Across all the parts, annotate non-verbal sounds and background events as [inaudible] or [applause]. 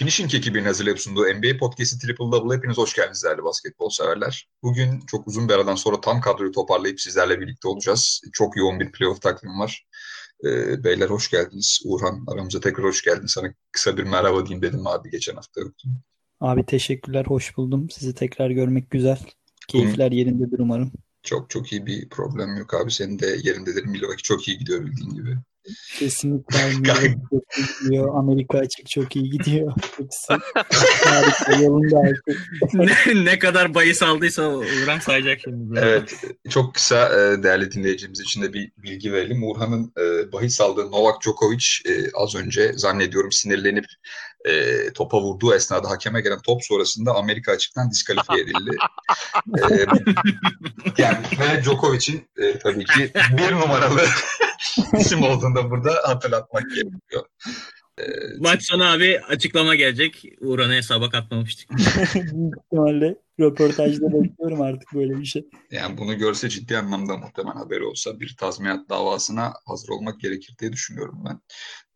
Finishing ekibinin hazırlayıp sunduğu NBA Podcast'i Triple Double hepiniz hoş geldiniz değerli basketbol severler. Bugün çok uzun bir aradan sonra tam kadroyu toparlayıp sizlerle birlikte olacağız. Çok yoğun bir playoff takvim var. Ee, beyler hoş geldiniz. Uğurhan aramıza tekrar hoş geldin. Sana kısa bir merhaba diyeyim dedim abi geçen hafta yoktun. Abi teşekkürler, hoş buldum. Sizi tekrar görmek güzel. Keyifler yerindedir umarım. Çok çok iyi bir problem yok abi. Senin de yerindedir. Milwaukee çok iyi gidiyor bildiğin gibi. Kesinlikle gidiyor. Amerika açık çok iyi gidiyor. [laughs] Hepsi harika yolunda artık. ne, ne kadar bahis aldıysa Uğurhan sayacak şimdi. Evet. Çok kısa e, değerli dinleyicimiz için de bir bilgi verelim. Uğurhan'ın e, bahis aldığı Novak Djokovic e, az önce zannediyorum sinirlenip e, topa vurduğu esnada hakeme gelen top sonrasında Amerika açıktan diskalifiye edildi. e, yani ve Djokovic'in e, tabii ki bir numaralı [laughs] isim olduğunu da burada hatırlatmak gerekiyor. Ee, Maç sonu abi açıklama gelecek. Uğran'ı hesaba katmamıştık. [laughs] Büyük ihtimalle röportajda bekliyorum artık böyle bir şey. Yani bunu görse ciddi anlamda muhtemelen haberi olsa bir tazminat davasına hazır olmak gerekir diye düşünüyorum ben.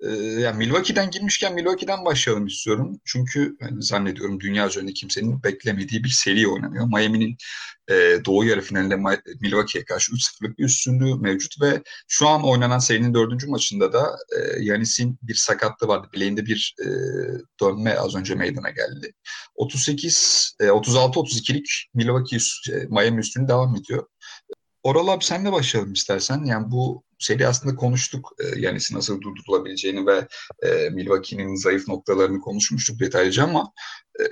Ee, yani Milwaukee'den girmişken Milwaukee'den başlayalım istiyorum. Çünkü yani zannediyorum dünya üzerinde kimsenin beklemediği bir seri oynanıyor. Miami'nin e, doğu yarı finalinde Milwaukee'ye karşı 3-0'lık bir üstünlüğü mevcut ve şu an oynanan serinin dördüncü maçında da e, Yanis'in bir sakatlığı vardı. Bileğinde bir e, dönme az önce meydana geldi. 38 e, 36-32'lik Milwaukee e, Miami üstünü devam ediyor. Oral abi senle başlayalım istersen. Yani bu seri aslında konuştuk. E, yani nasıl durdurulabileceğini ve e, Milwaukee'nin zayıf noktalarını konuşmuştuk detaylıca ama e,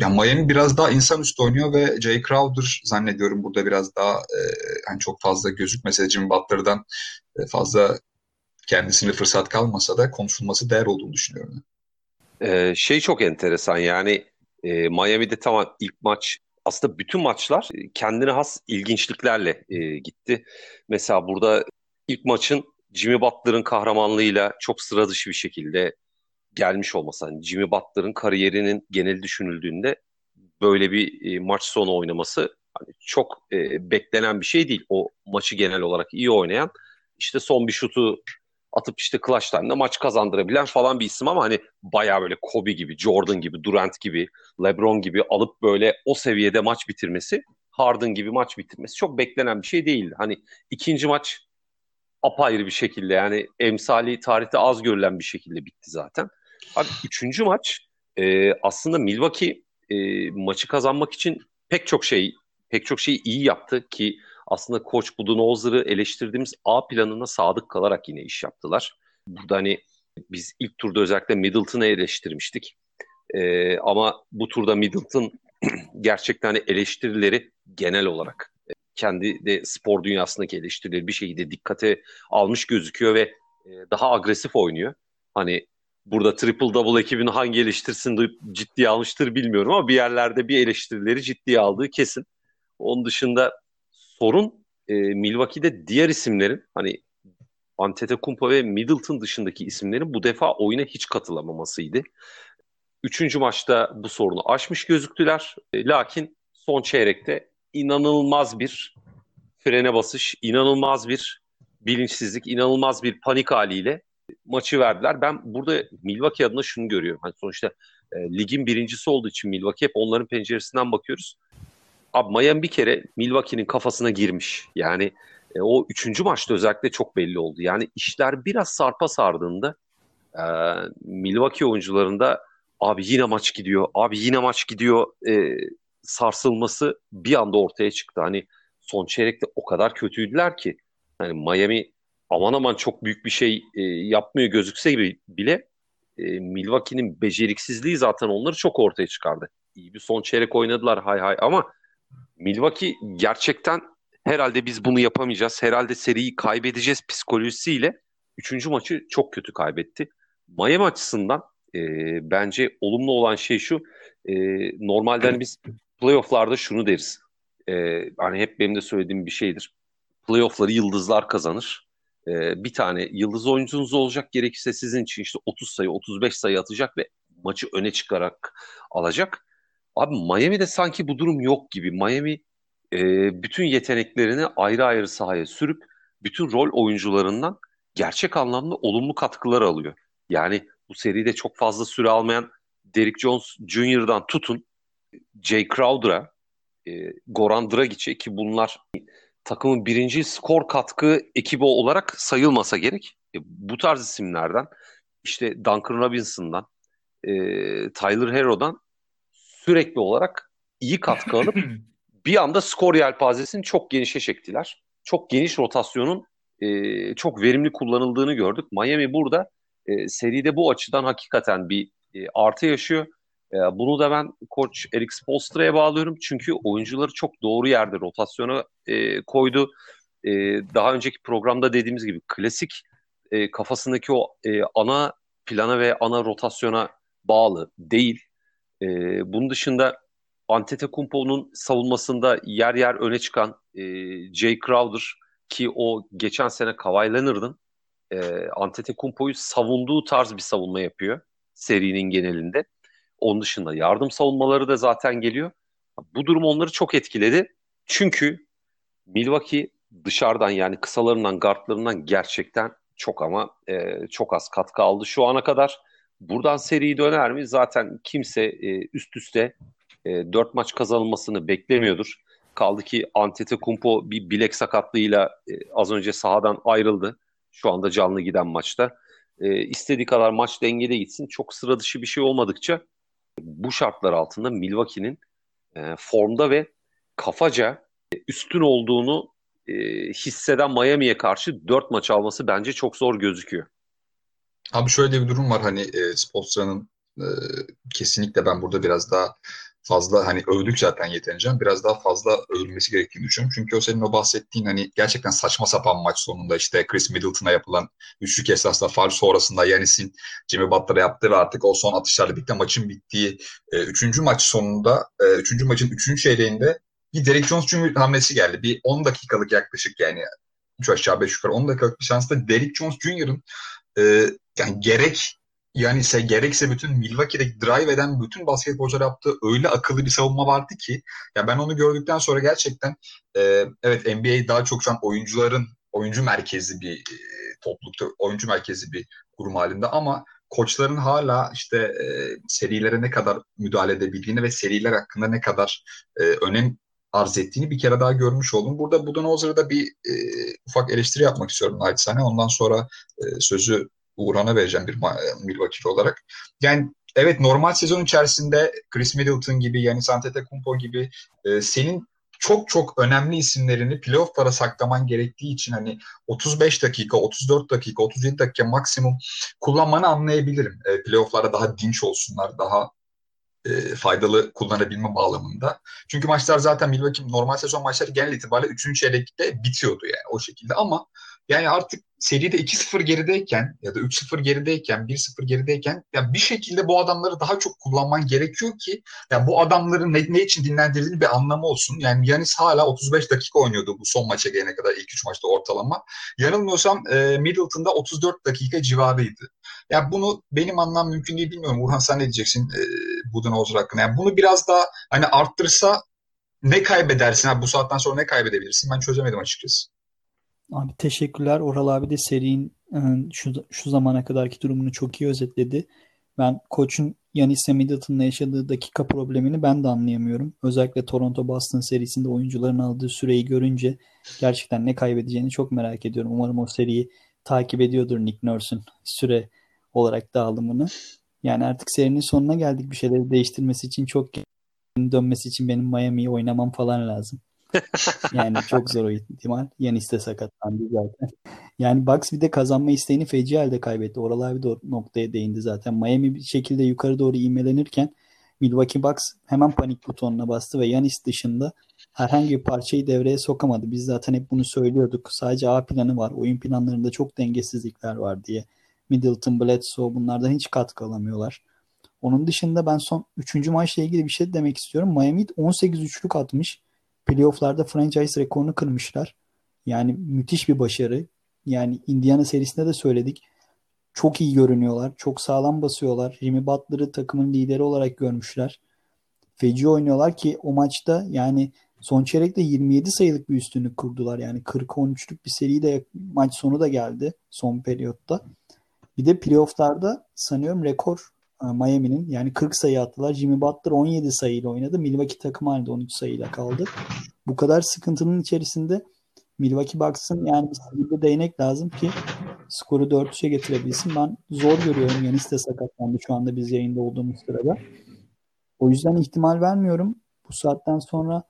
yani Miami biraz daha insanüstü oynuyor ve Jay Crowder zannediyorum burada biraz daha e, yani çok fazla gözükmese Jimmy Butler'dan e, fazla kendisine fırsat kalmasa da konuşulması değer olduğunu düşünüyorum. Ee, şey çok enteresan yani e, Miami'de tamam ilk maç aslında bütün maçlar kendine has ilginçliklerle e, gitti. Mesela burada ilk maçın Jimmy Butler'ın kahramanlığıyla çok sıra dışı bir şekilde gelmiş olması. Yani Jimmy Butler'ın kariyerinin genel düşünüldüğünde böyle bir e, maç sonu oynaması hani çok e, beklenen bir şey değil. O maçı genel olarak iyi oynayan işte son bir şutu atıp işte clutch time'da maç kazandırabilen falan bir isim ama hani baya böyle Kobe gibi, Jordan gibi, Durant gibi, LeBron gibi alıp böyle o seviyede maç bitirmesi, Harden gibi maç bitirmesi çok beklenen bir şey değildi. Hani ikinci maç apayrı bir şekilde yani emsali tarihte az görülen bir şekilde bitti zaten. Abi üçüncü maç e, aslında Milwaukee e, maçı kazanmak için pek çok şey pek çok şeyi iyi yaptı ki aslında Koç Budenholzer'ı eleştirdiğimiz A planına sadık kalarak yine iş yaptılar. Burada hani biz ilk turda özellikle Middleton'ı eleştirmiştik. Ee, ama bu turda Middleton [clears throat] gerçekten hani eleştirileri genel olarak e, kendi de spor dünyasındaki eleştirileri bir şekilde dikkate almış gözüküyor ve e, daha agresif oynuyor. Hani burada triple double ekibini hangi eleştirisini ciddiye almıştır bilmiyorum ama bir yerlerde bir eleştirileri ciddiye aldığı kesin. Onun dışında sorun e, Milwaukee'de diğer isimlerin hani Antetokounmpo ve Middleton dışındaki isimlerin bu defa oyuna hiç katılamamasıydı. Üçüncü maçta bu sorunu aşmış gözüktüler. E, lakin son çeyrekte inanılmaz bir frene basış, inanılmaz bir bilinçsizlik, inanılmaz bir panik haliyle maçı verdiler. Ben burada Milwaukee adına şunu görüyorum. Hani sonuçta e, ligin birincisi olduğu için Milwaukee hep onların penceresinden bakıyoruz. Abi Miami bir kere Milwaukee'nin kafasına girmiş. Yani e, o üçüncü maçta özellikle çok belli oldu. Yani işler biraz sarpa sardığında e, Milwaukee oyuncularında abi yine maç gidiyor, abi yine maç gidiyor e, sarsılması bir anda ortaya çıktı. Hani son çeyrekte o kadar kötüydüler ki hani Miami aman aman çok büyük bir şey e, yapmıyor gözükse bile e, Milwaukee'nin beceriksizliği zaten onları çok ortaya çıkardı. İyi bir son çeyrek oynadılar hay hay ama Milwaukee gerçekten herhalde biz bunu yapamayacağız. Herhalde seriyi kaybedeceğiz psikolojisiyle üçüncü maçı çok kötü kaybetti. Miami açısından e, bence olumlu olan şey şu. E, normalde biz playofflarda şunu deriz. E, hani hep benim de söylediğim bir şeydir. Playoff'ları yıldızlar kazanır. E, bir tane yıldız oyuncunuz olacak gerekirse sizin için işte 30 sayı 35 sayı atacak ve maçı öne çıkarak alacak. Abi Miami'de sanki bu durum yok gibi. Miami e, bütün yeteneklerini ayrı ayrı sahaya sürüp bütün rol oyuncularından gerçek anlamda olumlu katkılar alıyor. Yani bu seride çok fazla süre almayan Derrick Jones Jr.'dan tutun Jay Crowder'a, e, Goran Dragic'e ki bunlar takımın birinci skor katkı ekibi olarak sayılmasa gerek. E, bu tarz isimlerden işte Duncan Robinson'dan, e, Tyler Herro'dan sürekli olarak iyi katkı alıp [laughs] bir anda skor yelpazesini çok genişe çektiler. Çok geniş rotasyonun e, çok verimli kullanıldığını gördük. Miami burada e, seride bu açıdan hakikaten bir e, artı yaşıyor. E, bunu da ben koç Eric Spoelstra'ya bağlıyorum. Çünkü oyuncuları çok doğru yerde rotasyona e, koydu. E, daha önceki programda dediğimiz gibi klasik e, kafasındaki o e, ana plana ve ana rotasyona bağlı değil. E, bunun dışında Antetokounmpo'nun savunmasında yer yer öne çıkan e, Jay Crowder ki o geçen sene Kawhi Leonard'ın e, Antetokounmpo'yu savunduğu tarz bir savunma yapıyor serinin genelinde. Onun dışında yardım savunmaları da zaten geliyor. Bu durum onları çok etkiledi. Çünkü Milwaukee dışarıdan yani kısalarından, guardlarından gerçekten çok ama e, çok az katkı aldı şu ana kadar. Buradan seri döner mi? Zaten kimse e, üst üste e, 4 maç kazanılmasını beklemiyordur. Kaldı ki Antetokounmpo bir bilek sakatlığıyla e, az önce sahadan ayrıldı. Şu anda canlı giden maçta. E, istediği kadar maç dengede gitsin. Çok sıra dışı bir şey olmadıkça bu şartlar altında Milwaukee'nin e, formda ve kafaca üstün olduğunu e, hisseden Miami'ye karşı 4 maç alması bence çok zor gözüküyor. Abi şöyle bir durum var hani e, Spoelstra'nın e, kesinlikle ben burada biraz daha fazla hani övdük zaten yeterince biraz daha fazla övülmesi gerektiğini düşünüyorum. Çünkü o senin o bahsettiğin hani gerçekten saçma sapan maç sonunda işte Chris Middleton'a yapılan üçlük esasla faal sonrasında Yanis'in Jimmy Butler'a yaptığı ve artık o son atışlarla birlikte maçın bittiği e, üçüncü maç sonunda e, üçüncü maçın üçüncü çeyreğinde bir Derek Jones Jr. hamlesi geldi. Bir 10 dakikalık yaklaşık yani 3 aşağı 5 yukarı 10 dakikalık bir şansla Derek Jones Jr.'ın e, yani gerek yani ise gerekse bütün Milwaukee'deki drive eden bütün basketbolcular yaptığı öyle akıllı bir savunma vardı ki ya ben onu gördükten sonra gerçekten e, evet NBA daha çok şu an oyuncuların oyuncu merkezi bir e, toplulukta oyuncu merkezi bir kurum halinde ama koçların hala işte e, serilere ne kadar müdahale edebildiğini ve seriler hakkında ne kadar e, önem arz ettiğini bir kere daha görmüş oldum. Burada Budenholzer'a da bir e, ufak eleştiri yapmak istiyorum naçizane. Ondan sonra e, sözü Uğran'a vereceğim bir Milwaukee olarak. Yani evet normal sezon içerisinde Chris Middleton gibi, Yanis Antetokounmpo gibi e, senin çok çok önemli isimlerini playoff'lara saklaman gerektiği için hani 35 dakika, 34 dakika, 37 dakika maksimum kullanmanı anlayabilirim. E, playoff'lara daha dinç olsunlar, daha e, faydalı kullanabilme bağlamında. Çünkü maçlar zaten Milwaukee normal sezon maçları genel itibariyle 3. çeyrekte bitiyordu yani o şekilde ama yani artık seride 2-0 gerideyken ya da 3-0 gerideyken 1-0 gerideyken ya bir şekilde bu adamları daha çok kullanman gerekiyor ki ya bu adamların ne, ne için dinlendirdiğini bir anlamı olsun. Yani Yanis hala 35 dakika oynuyordu bu son maça gelene kadar ilk 3 maçta ortalama. Yanılmıyorsam e, Middleton'da 34 dakika civarıydı. Ya yani bunu benim anlam mümkün değil bilmiyorum. Urhan sen ne diyeceksin e, Budenholzer hakkında? Yani bunu biraz daha hani arttırsa ne kaybedersin? Ha, bu saatten sonra ne kaybedebilirsin? Ben çözemedim açıkçası. Abi teşekkürler. Oral abi de serinin e, şu, şu zamana kadarki durumunu çok iyi özetledi. Ben koçun Yanis Middleton'la yaşadığı dakika problemini ben de anlayamıyorum. Özellikle Toronto Boston serisinde oyuncuların aldığı süreyi görünce gerçekten ne kaybedeceğini çok merak ediyorum. Umarım o seriyi takip ediyordur Nick Nurse'un süre olarak dağılımını. Yani artık serinin sonuna geldik. Bir şeyleri değiştirmesi için çok dönmesi için benim Miami'yi oynamam falan lazım. [laughs] yani çok zor o ihtimal. Yanis de sakatlandı zaten. Yani Bucks bir de kazanma isteğini feci halde kaybetti. Oralar bir noktaya değindi zaten. Miami bir şekilde yukarı doğru iğmelenirken Milwaukee Bucks hemen panik butonuna bastı ve Yanis dışında herhangi bir parçayı devreye sokamadı. Biz zaten hep bunu söylüyorduk. Sadece A planı var. Oyun planlarında çok dengesizlikler var diye. Middleton, Bledsoe bunlardan hiç katkı alamıyorlar. Onun dışında ben son 3. maçla ilgili bir şey demek istiyorum. Miami 18 üçlük atmış. Playoff'larda franchise rekorunu kırmışlar. Yani müthiş bir başarı. Yani Indiana serisinde de söyledik. çok iyi görünüyorlar. Çok sağlam basıyorlar. Jimmy Butler'ı takımın lideri olarak görmüşler. Feci oynuyorlar ki o maçta yani son çeyrekte 27 sayılık bir üstünlük kurdular. Yani 40-13'lük bir seri de maç sonu da geldi son periyotta. Bir de playofflarda sanıyorum rekor Miami'nin yani 40 sayı attılar. Jimmy Butler 17 sayıyla oynadı. Milwaukee takım halinde 13 sayıyla kaldı. Bu kadar sıkıntının içerisinde Milwaukee Bucks'ın yani bir değnek lazım ki skoru 4-3'e getirebilsin. Ben zor görüyorum. Yanis de sakatlandı şu anda biz yayında olduğumuz sırada. O yüzden ihtimal vermiyorum. Bu saatten sonra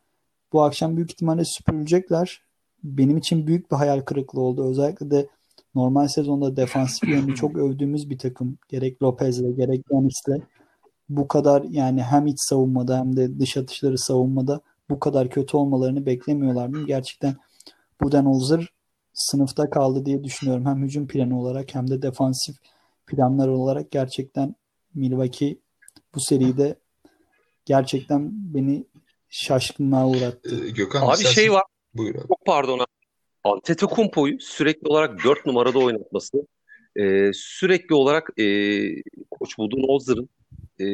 bu akşam büyük ihtimalle süpürülecekler. Benim için büyük bir hayal kırıklığı oldu. Özellikle de normal sezonda defansif yönünü çok övdüğümüz bir takım. Gerek Lopez'le gerek Yanis'le bu kadar yani hem iç savunmada hem de dış atışları savunmada bu kadar kötü olmalarını beklemiyorlardı. Gerçekten Budenholzer sınıfta kaldı diye düşünüyorum. Hem hücum planı olarak hem de defansif planlar olarak gerçekten Milwaukee bu seride gerçekten beni şaşkınlığa uğrattı. Ee, Gökhan Abi istersen- şey var. Buyur abi. Çok pardon abi. Antetokounmpo'yu sürekli olarak 4 numarada oynatması e, sürekli olarak e, Koç Budenholzer'ın e,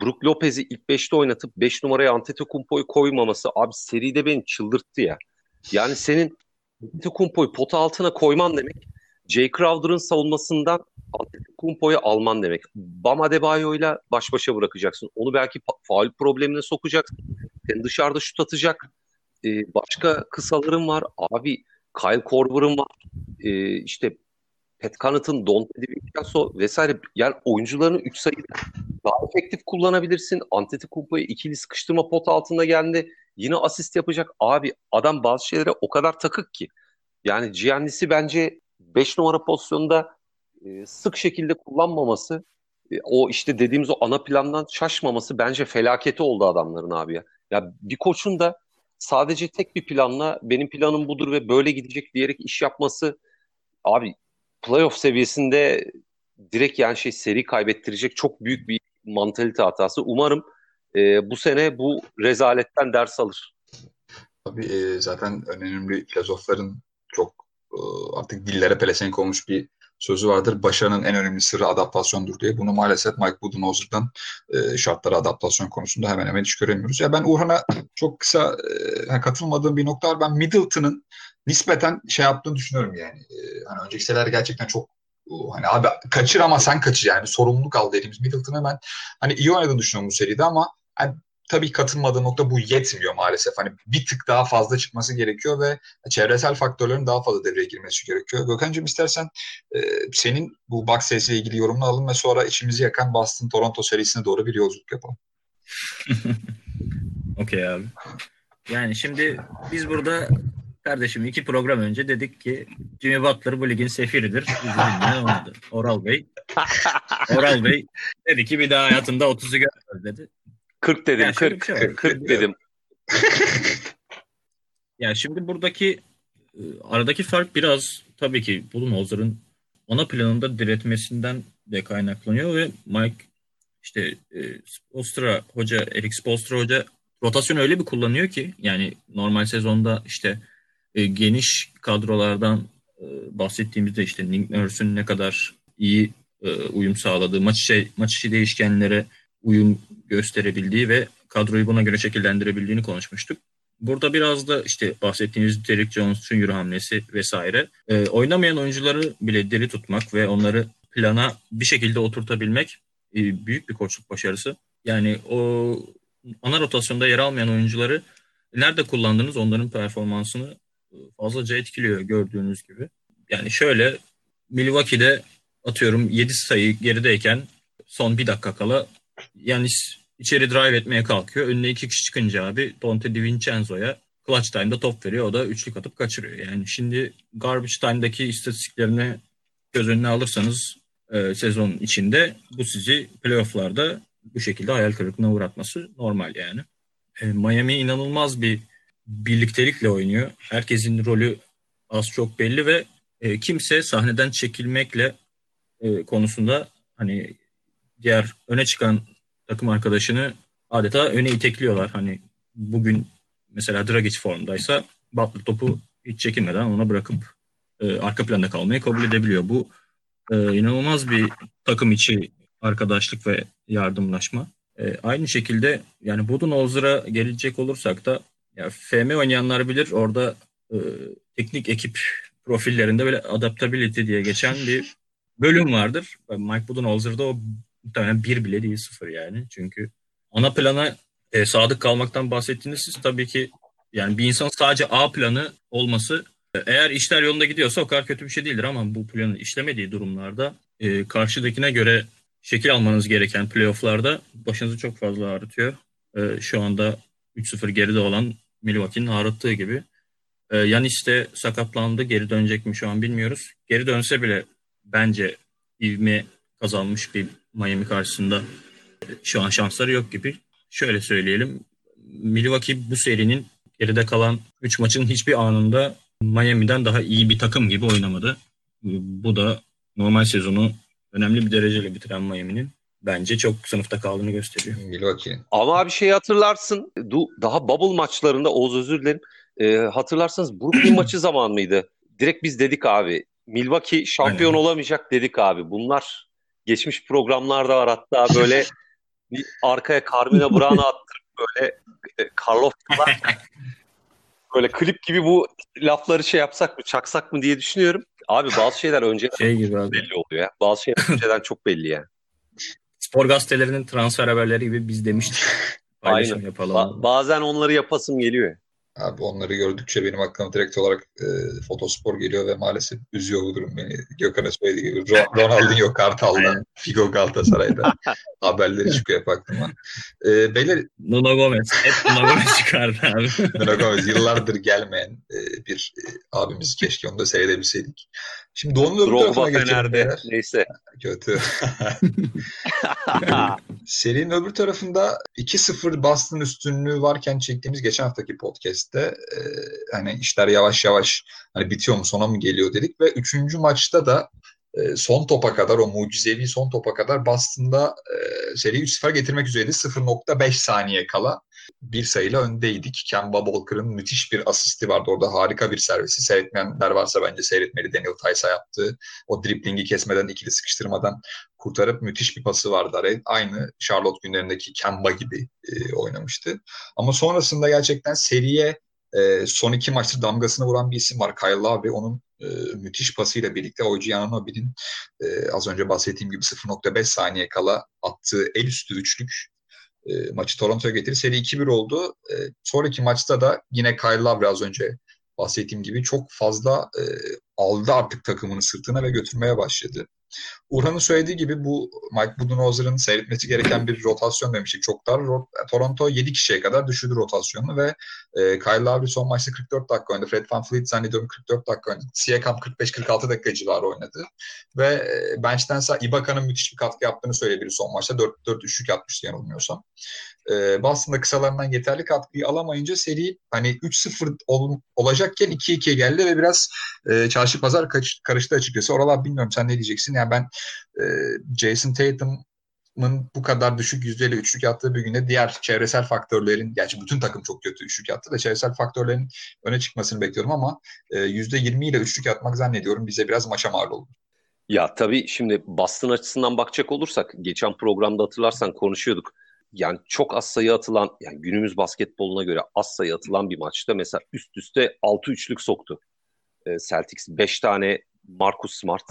Brook Lopez'i ilk 5'te oynatıp 5 numaraya Antetokounmpo'yu koymaması abi seride beni çıldırttı ya. Yani senin Antetokounmpo'yu pota altına koyman demek Jay Crowder'ın savunmasından Antetokounmpo'yu alman demek. Bam Adebayo'yla baş başa bırakacaksın. Onu belki fa- faul problemine sokacaksın. Sen dışarıda şut atacak. E, başka kısalarım var. Abi Kyle Korver'ın var. E, işte Pat Connaughton, Dante DiVincenzo vesaire. Yani oyuncularını 3 sayıda daha efektif kullanabilirsin. Antetokounmpo'yu ikili sıkıştırma pot altında geldi. Yine asist yapacak. Abi adam bazı şeylere o kadar takık ki. Yani Giannis'i bence 5 numara pozisyonda e, sık şekilde kullanmaması e, o işte dediğimiz o ana plandan şaşmaması bence felaketi oldu adamların abi ya. Ya bir koçun da sadece tek bir planla benim planım budur ve böyle gidecek diyerek iş yapması abi playoff seviyesinde direkt yani şey seri kaybettirecek çok büyük bir mantalite hatası. Umarım e, bu sene bu rezaletten ders alır. Tabii e, zaten önemli filozofların çok e, artık dillere pelesenk olmuş bir sözü vardır. Başarının en önemli sırrı adaptasyondur diye. Bunu maalesef Mike Budenholzer'dan e, şartlara adaptasyon konusunda hemen hemen hiç göremiyoruz. Ya ben Orhan'a çok kısa e, katılmadığım bir nokta var. Ben Middleton'ın nispeten şey yaptığını düşünüyorum yani. E, hani önceki seneler gerçekten çok hani abi kaçır ama sen kaçır yani sorumluluk al dediğimiz Middleton'ı ben hani iyi oynadığını düşünüyorum bu seride ama hani tabii katılmadığım nokta bu yetmiyor maalesef. Hani bir tık daha fazla çıkması gerekiyor ve çevresel faktörlerin daha fazla devreye girmesi gerekiyor. Gökhan'cığım istersen e, senin bu Bucks serisiyle ilgili yorumunu alalım ve sonra içimizi yakan Boston-Toronto serisine doğru bir yolculuk yapalım. [laughs] Okey abi. Yani şimdi biz burada kardeşim iki program önce dedik ki Jimmy Butler bu ligin sefiridir. Olmadı. Oral Bey. [laughs] Oral Bey dedi ki bir daha hayatında 30'u görmez dedi. 40 dedim, Yani şöyle bir 40, şey var. 40 dedim. [laughs] Yani şimdi buradaki e, aradaki fark biraz tabii ki Budenholzer'ın ana planında diretmesinden de kaynaklanıyor ve Mike işte e, Spolstra hoca, Eric Spolstra hoca rotasyon öyle bir kullanıyor ki yani normal sezonda işte e, geniş kadrolardan e, bahsettiğimizde işte Nick Nurse'ün ne kadar iyi e, uyum sağladığı, maç içi, maç içi değişkenlere uyum gösterebildiği ve kadroyu buna göre şekillendirebildiğini konuşmuştuk. Burada biraz da işte bahsettiğiniz Derrick Jones, Junior hamlesi vesaire. E, oynamayan oyuncuları bile diri tutmak ve onları plana bir şekilde oturtabilmek e, büyük bir koçluk başarısı. Yani o ana rotasyonda yer almayan oyuncuları nerede kullandınız onların performansını e, fazlaca etkiliyor gördüğünüz gibi. Yani şöyle Milwaukee'de atıyorum 7 sayı gerideyken son bir dakika kala yani içeri drive etmeye kalkıyor. Önüne iki kişi çıkınca abi Dante DiVincenzo'ya clutch time'da top veriyor. O da üçlük atıp kaçırıyor. Yani şimdi garbage time'daki istatistiklerini göz önüne alırsanız e, sezon içinde bu sizi playoff'larda bu şekilde hayal kırıklığına uğratması normal yani. E, Miami inanılmaz bir birliktelikle oynuyor. Herkesin rolü az çok belli ve e, kimse sahneden çekilmekle e, konusunda hani diğer öne çıkan takım arkadaşını adeta öne itekliyorlar. Hani bugün mesela Dragic formdaysa Butler topu hiç çekinmeden ona bırakıp e, arka planda kalmayı kabul edebiliyor. Bu e, inanılmaz bir takım içi arkadaşlık ve yardımlaşma. E, aynı şekilde yani Budenholzer'a gelecek olursak da ya FM oynayanlar bilir orada e, teknik ekip profillerinde böyle adaptability diye geçen bir bölüm vardır. Mike Budenholzer'da o muhtemelen bir bile değil sıfır yani. Çünkü ana plana e, sadık kalmaktan bahsettiğiniz siz tabii ki yani bir insan sadece A planı olması e, eğer işler yolunda gidiyorsa o kadar kötü bir şey değildir ama bu planın işlemediği durumlarda e, karşıdakine göre şekil almanız gereken playofflarda başınızı çok fazla ağrıtıyor. E, şu anda 3-0 geride olan Milwaukee'nin ağrıttığı gibi. E, Yanis de sakatlandı. Geri dönecek mi şu an bilmiyoruz. Geri dönse bile bence ivme kazanmış bir Miami karşısında şu an şansları yok gibi. Şöyle söyleyelim. Milwaukee bu serinin geride kalan 3 maçın hiçbir anında Miami'den daha iyi bir takım gibi oynamadı. Bu da normal sezonu önemli bir dereceyle bitiren Miami'nin bence çok sınıfta kaldığını gösteriyor. Milwaukee'nin. Ama bir şey hatırlarsın. Daha bubble maçlarında Oğuz özür dilerim. E, hatırlarsanız Brooklyn [clears throat] maçı zaman mıydı? Direkt biz dedik abi Milwaukee şampiyon Aynen. olamayacak dedik abi. Bunlar geçmiş programlarda var hatta böyle bir arkaya Carmina Brown'u [laughs] attırıp böyle e, Carlos böyle klip gibi bu lafları şey yapsak mı çaksak mı diye düşünüyorum. Abi bazı şeyler önce şey gibi abi. belli oluyor ya. Bazı şeyler [laughs] önceden çok belli yani. Spor gazetelerinin transfer haberleri gibi biz demiştik. [laughs] Aynen. Yapalım. Ba- bazen onları yapasım geliyor. Abi onları gördükçe benim aklıma direkt olarak e, fotospor geliyor ve maalesef üzüyor bu durum beni. Gökhan'a söylediği gibi [laughs] Ronaldinho Kartal'da, Figo Galatasaray'da [laughs] haberleri çıkıyor hep aklıma. E, beyler... Nuno Gomez. Hep Nuno Gomez [laughs] çıkardı abi. Nuno Gomez yıllardır gelmeyen e, bir e, abimiz keşke onu da seyredebilseydik. Şimdi Doğu'nun öbür tarafına geçelim. Neyse. [laughs] Kötü. [laughs] Serinin öbür tarafında 2-0 Boston üstünlüğü varken çektiğimiz geçen haftaki podcast'te e, hani işler yavaş yavaş hani bitiyor mu sona mı geliyor dedik ve 3. maçta da e, son topa kadar o mucizevi son topa kadar Boston'da e, seri 3-0 getirmek üzereydi. 0.5 saniye kala bir sayıyla öndeydik. Kemba Walker'ın müthiş bir asisti vardı. Orada harika bir servisi. Seyretmeyenler varsa bence seyretmeli. Daniel Tice'a yaptığı o driplingi kesmeden, ikili sıkıştırmadan kurtarıp müthiş bir pası vardı araya. Aynı Charlotte günlerindeki Kemba gibi e, oynamıştı. Ama sonrasında gerçekten seriye e, son iki maçta damgasını vuran bir isim var. Kyle Lowry. Onun e, müthiş pasıyla birlikte Oji Anunoby'nin e, az önce bahsettiğim gibi 0.5 saniye kala attığı el üstü üçlük e, maçı Toronto'ya getirdi. Seri 2-1 oldu. E, sonraki maçta da yine Kyle Lowry az önce bahsettiğim gibi çok fazla e, aldı artık takımını sırtına ve götürmeye başladı. Urhan'ın söylediği gibi bu Mike Budenholzer'ın seyretmesi gereken bir rotasyon demiştik. Çok dar. Toronto 7 kişiye kadar düşürdü rotasyonu ve e, Kyle Lowry son maçta 44 dakika oynadı. Fred VanVleet zannediyorum 44 dakika oynadı. Siakam 45-46 dakika civarı oynadı. Ve e, bench'ten Ibaka'nın müthiş bir katkı yaptığını söyleyebiliriz son maçta. 4-4 üçlük yapmıştı yanılmıyorsam. E, Boston'da kısalarından yeterli katkıyı alamayınca seri hani 3-0 ol, olacakken 2-2 geldi ve biraz e, çarşı pazar karıştı açıkçası. Oralar bilmiyorum sen ne diyeceksin. Yani ben e, Jason Tatum'ın bu kadar düşük yüzdeyle üçlük yaptığı bir günde diğer çevresel faktörlerin, gerçi bütün takım çok kötü üçlük yaptı da çevresel faktörlerin öne çıkmasını bekliyorum ama e, yüzde yirmi ile üçlük atmak zannediyorum bize biraz maça mal oldu. Ya tabii şimdi Boston açısından bakacak olursak geçen programda hatırlarsan konuşuyorduk. Yani çok az sayı atılan yani günümüz basketboluna göre az sayı atılan bir maçta mesela üst üste 6 üçlük soktu. E, Celtics 5 tane Marcus Smart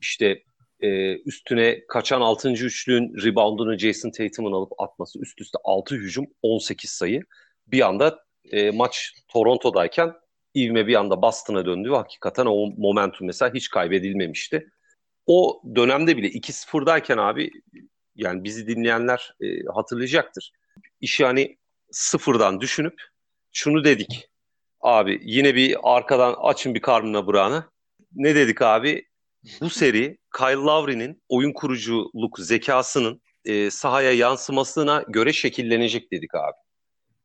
işte e, üstüne kaçan 6. üçlüğün reboundunu Jason Tatum'un alıp atması üst üste 6 hücum 18 sayı. Bir anda e, maç Toronto'dayken ivme bir anda Boston'a döndü. Hakikaten o momentum mesela hiç kaybedilmemişti. O dönemde bile 2-0'dayken abi yani bizi dinleyenler e, hatırlayacaktır. İşi hani sıfırdan düşünüp şunu dedik. Abi yine bir arkadan açın bir karnına Brown'ı. Ne dedik abi? bu seri Kyle Lowry'nin oyun kuruculuk zekasının e, sahaya yansımasına göre şekillenecek dedik abi.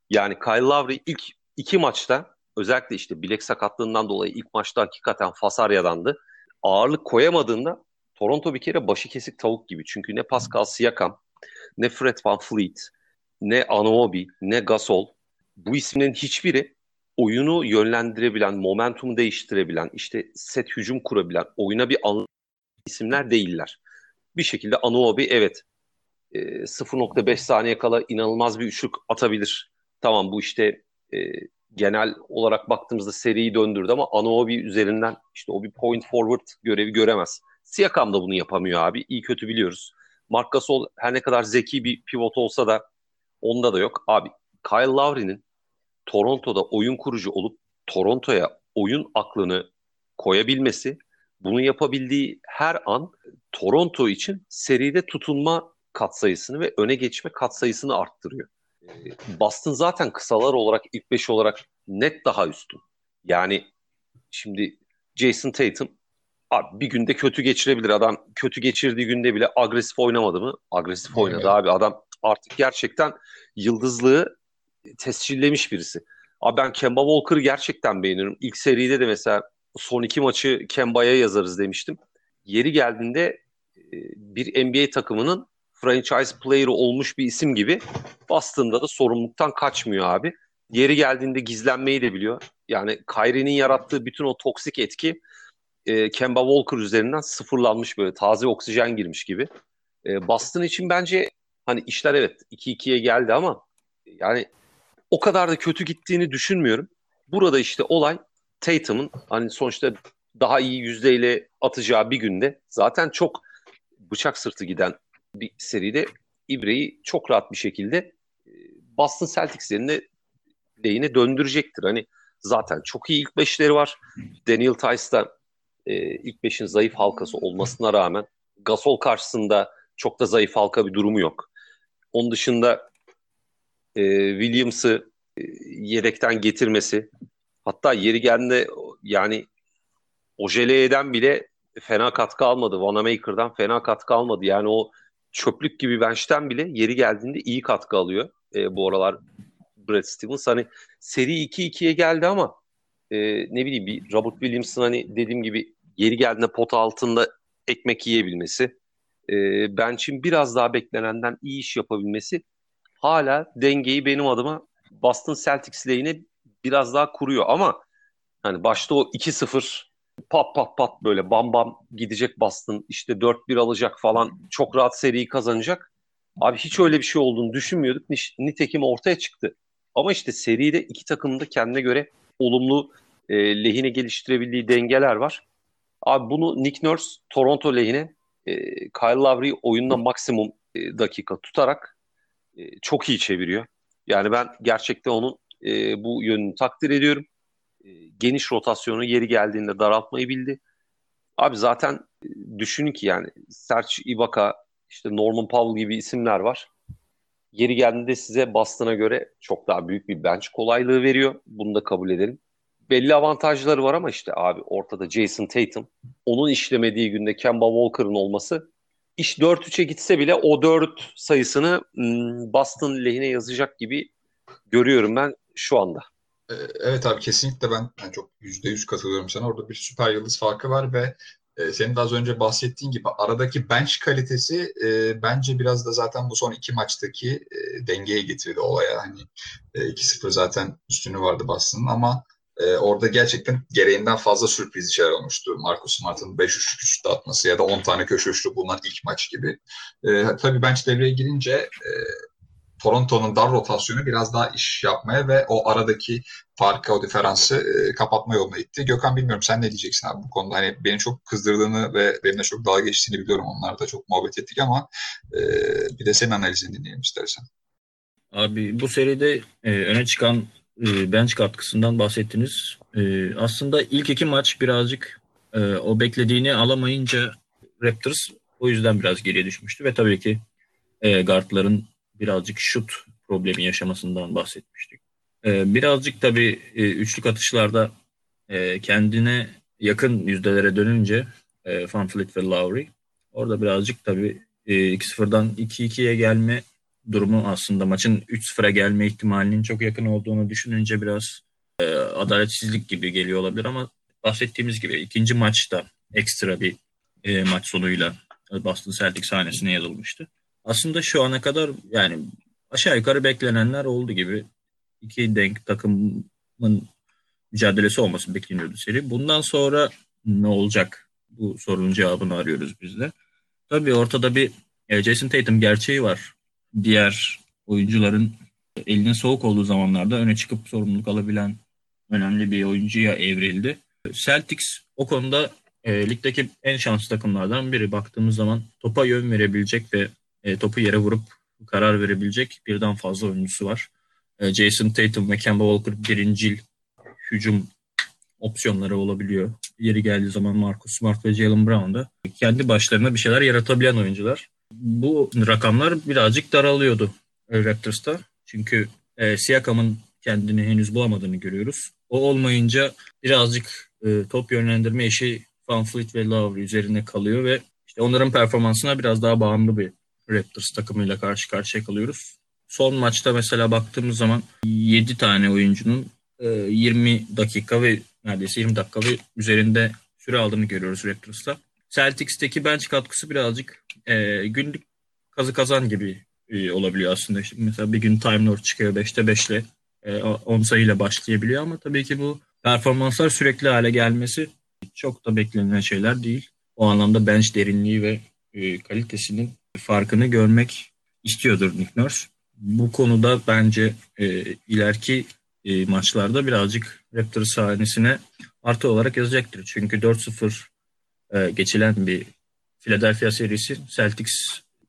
Yani Kyle Lowry ilk iki maçta özellikle işte bilek sakatlığından dolayı ilk maçta hakikaten Fasarya'dandı. Ağırlık koyamadığında Toronto bir kere başı kesik tavuk gibi. Çünkü ne Pascal Siakam, ne Fred Van Fleet, ne Anunoby, ne Gasol bu ismin hiçbiri oyunu yönlendirebilen, momentumu değiştirebilen, işte set hücum kurabilen, oyuna bir isimler değiller. Bir şekilde Anuobi evet 0.5 saniye kala inanılmaz bir üçlük atabilir. Tamam bu işte genel olarak baktığımızda seriyi döndürdü ama Anuobi üzerinden işte o bir point forward görevi göremez. Siakam da bunu yapamıyor abi. İyi kötü biliyoruz. Marc Gasol her ne kadar zeki bir pivot olsa da onda da yok. Abi Kyle Lowry'nin Toronto'da oyun kurucu olup Toronto'ya oyun aklını koyabilmesi, bunu yapabildiği her an Toronto için seride tutunma katsayısını ve öne geçme katsayısını arttırıyor. Boston zaten kısalar olarak ilk beş olarak net daha üstün. Yani şimdi Jason Tatum abi bir günde kötü geçirebilir. Adam kötü geçirdiği günde bile agresif oynamadı mı? Agresif oynadı evet. abi. Adam artık gerçekten yıldızlığı tescillemiş birisi. Abi ben Kemba Walker'ı gerçekten beğenirim. İlk seride de mesela son iki maçı Kemba'ya yazarız demiştim. Yeri geldiğinde e, bir NBA takımının franchise player'ı olmuş bir isim gibi Boston'da da sorumluluktan kaçmıyor abi. Yeri geldiğinde gizlenmeyi de biliyor. Yani Kyrie'nin yarattığı bütün o toksik etki e, Kemba Walker üzerinden sıfırlanmış böyle taze oksijen girmiş gibi. E, Boston için bence hani işler evet 2-2'ye geldi ama yani o kadar da kötü gittiğini düşünmüyorum. Burada işte olay Tatum'un hani sonuçta daha iyi yüzdeyle atacağı bir günde zaten çok bıçak sırtı giden bir seride İbre'yi çok rahat bir şekilde e, Boston Celtics'lerine lehine döndürecektir. Hani zaten çok iyi ilk beşleri var. Daniel Tice e, ilk beşin zayıf halkası olmasına rağmen Gasol karşısında çok da zayıf halka bir durumu yok. Onun dışında e, Williams'ı e, yedekten getirmesi hatta yeri geldiğinde yani Ojele'den bile fena katkı almadı. Vanamaker'dan fena katkı almadı. Yani o çöplük gibi bench'ten bile yeri geldiğinde iyi katkı alıyor. E, bu aralar Brad Stevens. Hani seri 2-2'ye geldi ama e, ne bileyim bir Robert Williams'ın hani dediğim gibi yeri geldiğinde pot altında ekmek yiyebilmesi, e, bench'in biraz daha beklenenden iyi iş yapabilmesi hala dengeyi benim adıma Boston Celtics lehine biraz daha kuruyor ama hani başta o 2-0 pat pat pat böyle bam bam gidecek Boston işte 4-1 alacak falan çok rahat seriyi kazanacak. Abi hiç öyle bir şey olduğunu düşünmüyorduk. Nitekim ortaya çıktı. Ama işte seride iki takımın da kendine göre olumlu e, lehine geliştirebildiği dengeler var. Abi bunu Nick Nurse Toronto lehine e, Kyle Lowry oyunda maksimum e, dakika tutarak e, çok iyi çeviriyor. Yani ben gerçekten onun e, bu yönünü takdir ediyorum. E, geniş rotasyonu yeri geldiğinde daraltmayı bildi. Abi zaten e, düşünün ki yani Serge Ibaka, işte Norman Powell gibi isimler var. Yeri geldiğinde size Boston'a göre çok daha büyük bir bench kolaylığı veriyor. Bunu da kabul edelim belli avantajları var ama işte abi ortada Jason Tatum. Onun işlemediği günde Kemba Walker'ın olması iş 4-3'e gitse bile o 4 sayısını hmm, Boston lehine yazacak gibi görüyorum ben şu anda. Ee, evet abi kesinlikle ben yani çok %100 katılıyorum sana. Orada bir süper yıldız farkı var ve e, senin de az önce bahsettiğin gibi aradaki bench kalitesi e, bence biraz da zaten bu son iki maçtaki e, dengeye getirdi olaya. Hani e, 2-0 zaten üstünü vardı Boston'ın ama e, orada gerçekten gereğinden fazla sürpriz işler olmuştu. Marcus Smart'ın 5 üçlük üstü atması ya da 10 tane köşe üçlü bulunan ilk maç gibi. E, tabii bench devreye girince e, Toronto'nun dar rotasyonu biraz daha iş yapmaya ve o aradaki farkı, o diferansı e, kapatma yoluna itti. Gökhan bilmiyorum sen ne diyeceksin abi bu konuda? Hani beni çok kızdırdığını ve benimle çok dalga geçtiğini biliyorum. Onlar da çok muhabbet ettik ama e, bir de senin analizini dinleyelim istersen. Abi bu seride e, öne çıkan e, bench katkısından bahsettiniz. E, aslında ilk iki maç birazcık e, o beklediğini alamayınca Raptors o yüzden biraz geriye düşmüştü ve tabii ki e, guardların birazcık şut problemi yaşamasından bahsetmiştik. E, birazcık tabii e, üçlük atışlarda e, kendine yakın yüzdelere dönünce e, Van ve Lowry orada birazcık tabii e, 2-0'dan 2-2'ye gelme durumu aslında maçın 3-0'a gelme ihtimalinin çok yakın olduğunu düşününce biraz e, adaletsizlik gibi geliyor olabilir ama bahsettiğimiz gibi ikinci maçta ekstra bir e, maç sonuyla Boston Celtics sahnesine yazılmıştı. Aslında şu ana kadar yani aşağı yukarı beklenenler oldu gibi iki denk takımın mücadelesi olması bekleniyordu seri. Bundan sonra ne olacak Bu sorunun cevabını arıyoruz biz de. Tabii ortada bir e, Jason Tatum gerçeği var. Diğer oyuncuların elinin soğuk olduğu zamanlarda öne çıkıp sorumluluk alabilen önemli bir oyuncuya evrildi. Celtics o konuda e, ligdeki en şanslı takımlardan biri. Baktığımız zaman topa yön verebilecek ve e, topu yere vurup karar verebilecek birden fazla oyuncusu var. E, Jason Tatum ve Kemba Walker birincil hücum opsiyonları olabiliyor. Yeri geldiği zaman Marcus Smart ve Jalen Brown da kendi başlarına bir şeyler yaratabilen oyuncular. Bu rakamlar birazcık daralıyordu Raptors'ta. Çünkü e, Siakam'ın kendini henüz bulamadığını görüyoruz. O olmayınca birazcık e, top yönlendirme işi Van Fleet ve Lowry üzerine kalıyor ve işte onların performansına biraz daha bağımlı bir Raptors takımıyla karşı karşıya kalıyoruz. Son maçta mesela baktığımız zaman 7 tane oyuncunun 20 e, dakika ve neredeyse 20 dakika ve üzerinde süre aldığını görüyoruz Raptors'ta. Celtics'teki bench katkısı birazcık e, günlük kazı kazan gibi e, olabiliyor aslında. İşte mesela bir gün Time Lord çıkıyor 5'te 5'le e, 10 sayıyla başlayabiliyor ama tabii ki bu performanslar sürekli hale gelmesi çok da beklenen şeyler değil. O anlamda bench derinliği ve e, kalitesinin farkını görmek istiyordur Nick Nurse. Bu konuda bence e, ileriki e, maçlarda birazcık Raptors sahnesine artı olarak yazacaktır. Çünkü 4-0 e, geçilen bir Philadelphia serisi Celtics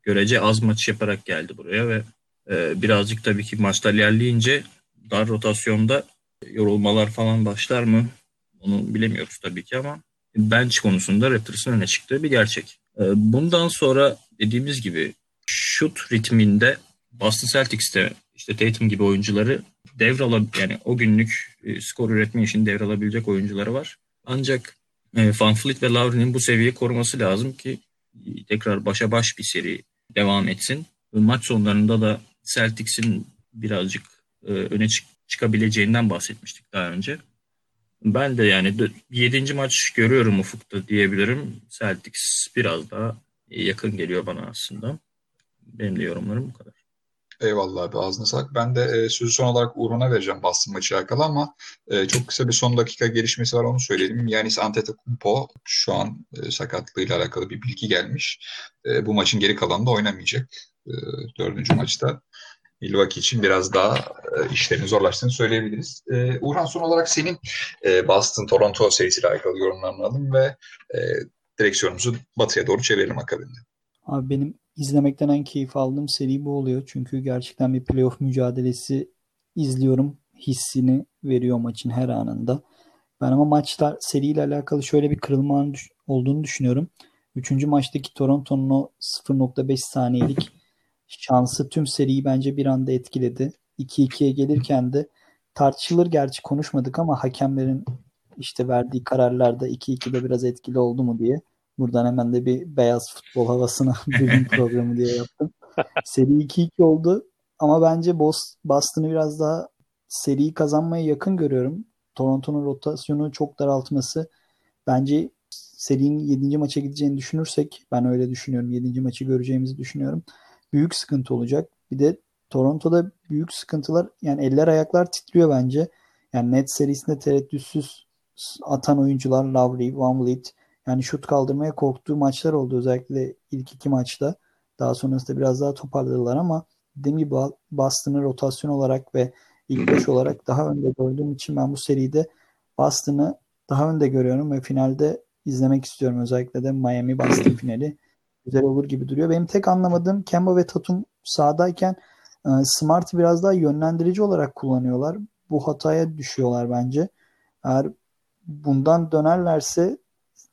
görece az maç yaparak geldi buraya ve e, birazcık tabii ki maçlar ilerleyince dar rotasyonda yorulmalar falan başlar mı? Onu bilemiyoruz tabii ki ama bench konusunda Raptors'ın öne çıktığı bir gerçek. E, bundan sonra dediğimiz gibi şut ritminde Boston Celtics'te işte Tatum gibi oyuncuları devralab yani o günlük skor üretme için devralabilecek oyuncuları var. Ancak e, Van Fleet ve Lowry'nin bu seviyeyi koruması lazım ki tekrar başa baş bir seri devam etsin. Maç sonlarında da Celtics'in birazcık e, öne çık çıkabileceğinden bahsetmiştik daha önce. Ben de yani 7. maç görüyorum ufukta diyebilirim. Celtics biraz daha yakın geliyor bana aslında. Benim de yorumlarım bu kadar. Eyvallah abi ağzına sağlık. Ben de e, sözü son olarak Uğur'una vereceğim Boston maçı alakalı ama e, çok kısa bir son dakika gelişmesi var onu söyleyelim. Yanis Antetokounmpo şu an e, sakatlığıyla alakalı bir bilgi gelmiş. E, bu maçın geri kalanında oynamayacak. E, dördüncü maçta. Milwaukee için biraz daha e, işlerini zorlaştığını söyleyebiliriz. E, Uğurhan son olarak senin e, Boston-Toronto serisiyle alakalı yorumlarını alalım ve e, direksiyonumuzu batıya doğru çevirelim akabinde. Abi benim izlemekten en keyif aldığım seri bu oluyor. Çünkü gerçekten bir playoff mücadelesi izliyorum. Hissini veriyor maçın her anında. Ben ama maçlar seriyle alakalı şöyle bir kırılma olduğunu düşünüyorum. Üçüncü maçtaki Toronto'nun o 0.5 saniyelik şansı tüm seriyi bence bir anda etkiledi. 2-2'ye gelirken de tartışılır gerçi konuşmadık ama hakemlerin işte verdiği kararlarda 2-2'de biraz etkili oldu mu diye. Buradan hemen de bir beyaz futbol havasına [laughs] bölüm programı diye yaptım. Seri 2-2 oldu ama bence Boston'ı biraz daha seriyi kazanmaya yakın görüyorum. Toronto'nun rotasyonu çok daraltması bence serinin 7. maça gideceğini düşünürsek ben öyle düşünüyorum. 7. maçı göreceğimizi düşünüyorum. Büyük sıkıntı olacak. Bir de Toronto'da büyük sıkıntılar yani eller ayaklar titriyor bence. Yani net serisinde tereddütsüz atan oyuncular Lowry, Van Vliet yani şut kaldırmaya korktuğu maçlar oldu özellikle ilk iki maçta. Daha sonrasında biraz daha toparladılar ama dediğim gibi Boston'ı rotasyon olarak ve ilk beş olarak daha önde gördüğüm için ben bu seride Boston'ı daha önde görüyorum ve finalde izlemek istiyorum. Özellikle de Miami Boston finali güzel olur gibi duruyor. Benim tek anlamadığım Kemba ve Tatum sahadayken e, Smart'ı biraz daha yönlendirici olarak kullanıyorlar. Bu hataya düşüyorlar bence. Eğer bundan dönerlerse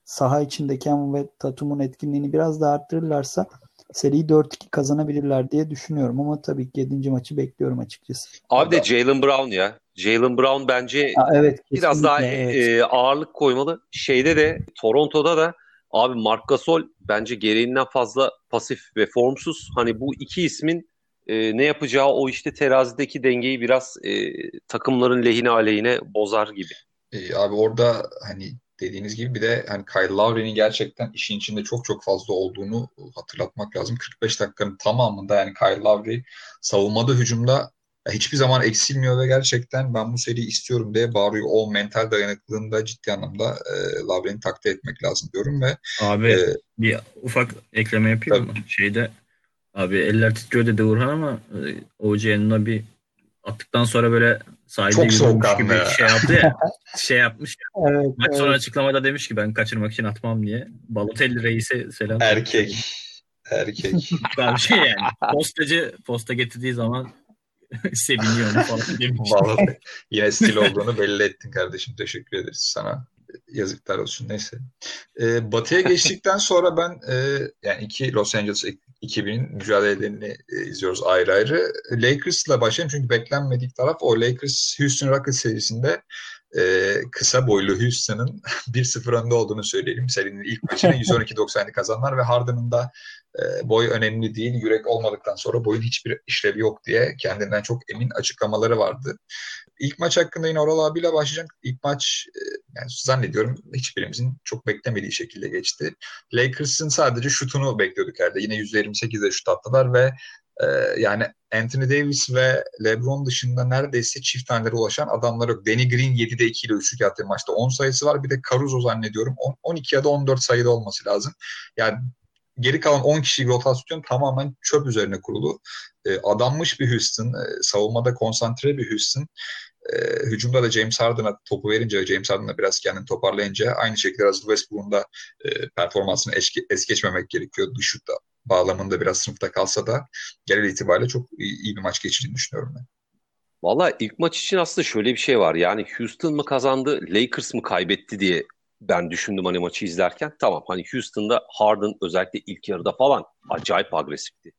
saha içinde Cam ve Tatum'un etkinliğini biraz daha arttırırlarsa seriyi 4-2 kazanabilirler diye düşünüyorum ama tabii ki 7. maçı bekliyorum açıkçası. Abi de Jalen Brown ya. Jalen Brown bence ha, evet, biraz daha evet. e, ağırlık koymalı. Şeyde de Toronto'da da abi Marc Gasol bence gereğinden fazla pasif ve formsuz. Hani bu iki ismin e, ne yapacağı o işte terazideki dengeyi biraz e, takımların lehine aleyhine bozar gibi. E, abi orada hani dediğiniz gibi bir de hani Kyle Lowry'nin gerçekten işin içinde çok çok fazla olduğunu hatırlatmak lazım. 45 dakikanın tamamında yani Kyle Lowry savunmada hücumda hiçbir zaman eksilmiyor ve gerçekten ben bu seriyi istiyorum diye bağırıyor. O mental dayanıklılığını da ciddi anlamda e, Lavren'i takdir etmek lazım diyorum ve Abi e, bir ufak ekleme yapayım mı? Şeyde abi eller titriyor dedi Urhan ama e, OG'nin bir attıktan sonra böyle sahilde Çok soğukkanlı gibi ya. şey yaptı ya. [laughs] şey yapmış. ya. Evet, Maç evet. sonra açıklamada demiş ki ben kaçırmak için atmam diye. Balotelli reise selam. erkek erkek [laughs] bir şey yani. Postacı posta getirdiği zaman [laughs] seviniyor falan demiş. Vallahi yine stil olduğunu belli ettin kardeşim. Teşekkür ederiz sana. Yazıklar olsun neyse. Ee, batı'ya geçtikten sonra ben e, yani iki Los Angeles 2000'in mücadelelerini e, izliyoruz ayrı ayrı. Lakers'la başlayalım çünkü beklenmedik taraf o Lakers Houston Rockets serisinde e, kısa boylu Houston'ın [laughs] 1-0 önde olduğunu söyleyelim. Serinin ilk maçını [laughs] 112-97 kazanlar ve Harden'ın da e, boy önemli değil, yürek olmadıktan sonra boyun hiçbir işlevi yok diye kendinden çok emin açıklamaları vardı. İlk maç hakkında yine Oral abiyle başlayacağım. İlk maç e, yani zannediyorum hiçbirimizin çok beklemediği şekilde geçti. Lakers'ın sadece şutunu bekliyorduk herhalde. Yine %28'de şut attılar ve e, yani Anthony Davis ve LeBron dışında neredeyse çift tanelere ulaşan adamlar yok. Danny Green 7'de 2 ile üçlük attığı maçta 10 sayısı var. Bir de Caruso zannediyorum 10, 12 ya da 14 sayıda olması lazım. Yani geri kalan 10 kişilik rotasyon tamamen çöp üzerine kurulu. E, adanmış bir Houston, e, savunmada konsantre bir Houston. E, hücumda da James Harden'a topu verince, James Harden'a biraz kendini toparlayınca aynı şekilde Russell Westbrook'un da e, performansını es, es geçmemek gerekiyor. Dış şut da bağlamında biraz sınıfta kalsa da genel itibariyle çok iyi, bir maç geçirdiğini düşünüyorum ben. Valla ilk maç için aslında şöyle bir şey var. Yani Houston mı kazandı, Lakers mı kaybetti diye ben düşündüm hani maçı izlerken. Tamam hani Houston'da Harden özellikle ilk yarıda falan acayip agresifti.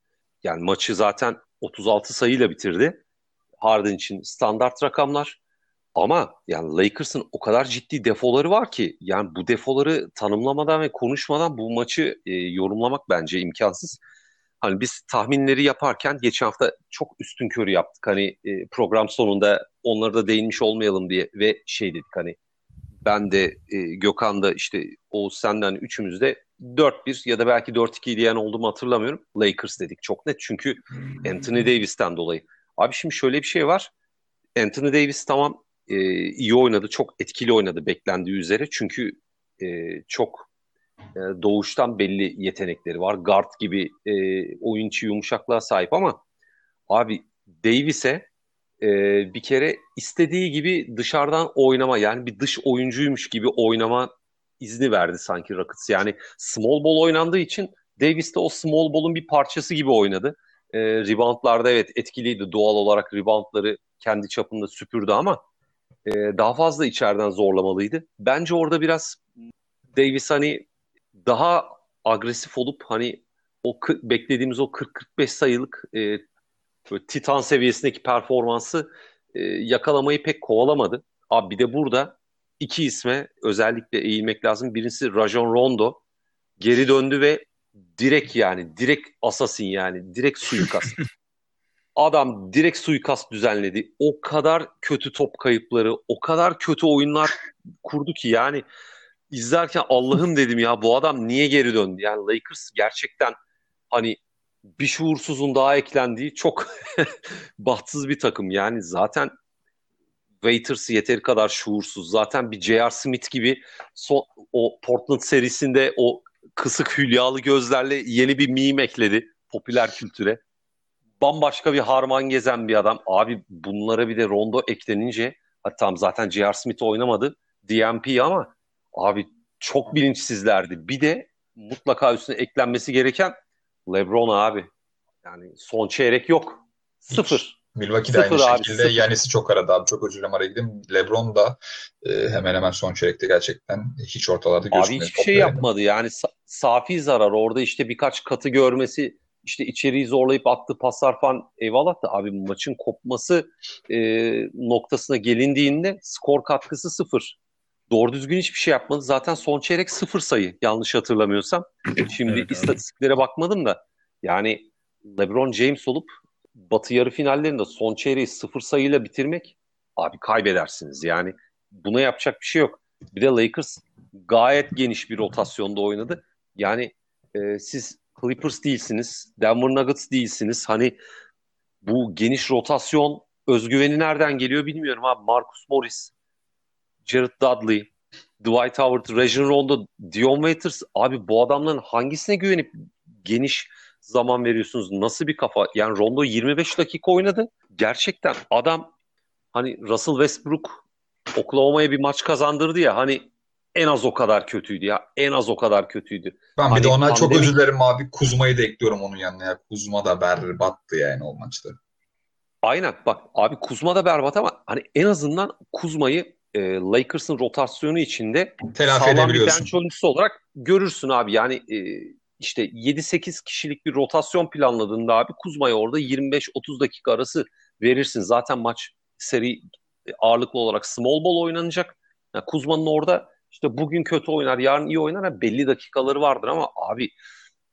Yani maçı zaten 36 sayıyla bitirdi. Harden için standart rakamlar. Ama yani Lakers'ın o kadar ciddi defoları var ki yani bu defoları tanımlamadan ve konuşmadan bu maçı e, yorumlamak bence imkansız. Hani biz tahminleri yaparken geçen hafta çok üstün körü yaptık. Hani e, program sonunda onlara da değinmiş olmayalım diye ve şey dedik hani ben de e, Gökhan da işte Oğuz senden üçümüz de 4-1 ya da belki 4-2 diyen olduğumu hatırlamıyorum. Lakers dedik çok net çünkü Anthony Davis'ten dolayı. Abi şimdi şöyle bir şey var. Anthony Davis tamam e, iyi oynadı, çok etkili oynadı beklendiği üzere. Çünkü e, çok e, doğuştan belli yetenekleri var. Guard gibi e, oyun içi yumuşaklığa sahip ama abi Davis'e e, bir kere istediği gibi dışarıdan oynama yani bir dış oyuncuymuş gibi oynama izni verdi sanki Rockets. Yani small ball oynandığı için Davis de o small ball'un bir parçası gibi oynadı. E, reboundlarda evet etkiliydi. Doğal olarak reboundları kendi çapında süpürdü ama e, daha fazla içeriden zorlamalıydı. Bence orada biraz Davis hani daha agresif olup hani o beklediğimiz o 40-45 sayılık e, titan seviyesindeki performansı e, yakalamayı pek kovalamadı. Abi bir de burada iki isme özellikle eğilmek lazım. Birincisi Rajon Rondo geri döndü ve direkt yani direkt assassin yani direkt suikast. [laughs] Adam direkt suikast düzenledi. O kadar kötü top kayıpları, o kadar kötü oyunlar kurdu ki yani izlerken Allah'ım dedim ya bu adam niye geri döndü? Yani Lakers gerçekten hani bir şuursuzun daha eklendiği çok [laughs] bahtsız bir takım. Yani zaten Waiters yeteri kadar şuursuz. Zaten bir J.R. Smith gibi son, o Portland serisinde o kısık hülyalı gözlerle yeni bir meme ekledi popüler kültüre. Bambaşka bir harman gezen bir adam. Abi bunlara bir de Rondo eklenince hatta zaten J.R. Smith oynamadı. DMP ama abi çok bilinçsizlerdi. Bir de mutlaka üstüne eklenmesi gereken LeBron abi. Yani son çeyrek yok. Sıfır. Milwaukee de aynı şekilde. Yanis'i çok aradı abi. Çok özür dilerim araya gideyim. LeBron da e, hemen hemen son çeyrekte gerçekten hiç ortalarda gözükmüyor. Abi hiçbir şey yapmadı. Yani sa- safi zarar. Orada işte birkaç katı görmesi işte içeriği zorlayıp attığı paslar falan eyvallah da abi maçın kopması e, noktasına gelindiğinde skor katkısı sıfır. Doğru düzgün hiçbir şey yapmadı. Zaten son çeyrek sıfır sayı yanlış hatırlamıyorsam. Şimdi evet, istatistiklere evet. bakmadım da yani LeBron James olup Batı yarı finallerinde son çeyreği sıfır sayıyla bitirmek abi kaybedersiniz. Yani buna yapacak bir şey yok. Bir de Lakers gayet geniş bir rotasyonda oynadı. Yani e, siz Clippers değilsiniz, Denver Nuggets değilsiniz. Hani bu geniş rotasyon özgüveni nereden geliyor bilmiyorum abi. Marcus Morris, Jared Dudley, Dwight Howard, Rajon Rondo, Dion Waiters abi bu adamların hangisine güvenip geniş zaman veriyorsunuz? Nasıl bir kafa? Yani Rondo 25 dakika oynadı. Gerçekten adam hani Russell Westbrook Oklahoma'ya bir maç kazandırdı ya hani en az o kadar kötüydü ya. En az o kadar kötüydü. Ben Hani bir de ona çok pandemi- özür dilerim abi. Kuzma'yı da ekliyorum onun yanına ya. Kuzma da berbattı yani o maçta. Aynen bak abi Kuzma da berbat ama hani en azından Kuzma'yı e, Lakers'ın rotasyonu içinde Telafi sağlam bir bench oyuncusu olarak görürsün abi. Yani e, işte 7-8 kişilik bir rotasyon planladığında abi Kuzma'ya orada 25-30 dakika arası verirsin. Zaten maç seri e, ağırlıklı olarak small ball oynanacak. Yani Kuzma'nın orada işte bugün kötü oynar, yarın iyi oynar. Ha, belli dakikaları vardır ama abi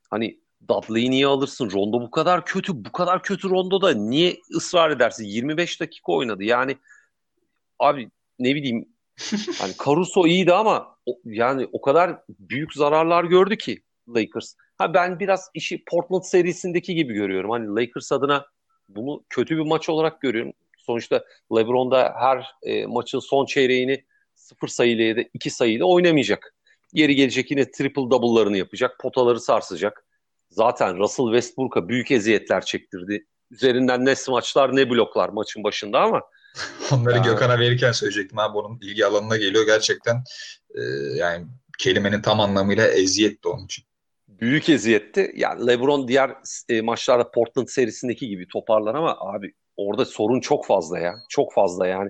hani Dudley'i niye alırsın? Rondo bu kadar kötü, bu kadar kötü Rondo'da niye ısrar edersin? 25 dakika oynadı. Yani abi ne bileyim [laughs] hani Caruso iyiydi ama o, yani o kadar büyük zararlar gördü ki Lakers. Ha ben biraz işi Portland serisindeki gibi görüyorum. Hani Lakers adına bunu kötü bir maç olarak görüyorum. Sonuçta LeBron da her e, maçın son çeyreğini sıfır sayıyla ya da iki sayıyla oynamayacak. Yeri gelecek yine triple double'larını yapacak. Potaları sarsacak. Zaten Russell Westbrook'a büyük eziyetler çektirdi. Üzerinden ne smaçlar ne bloklar maçın başında ama [laughs] Onları Ya. Gökhan'a verirken söyleyecektim abi onun ilgi alanına geliyor gerçekten e, yani kelimenin tam anlamıyla eziyetti onun için. büyük eziyetti. Yani LeBron diğer e, maçlarda Portland serisindeki gibi toparlar ama abi orada sorun çok fazla ya. Çok fazla yani.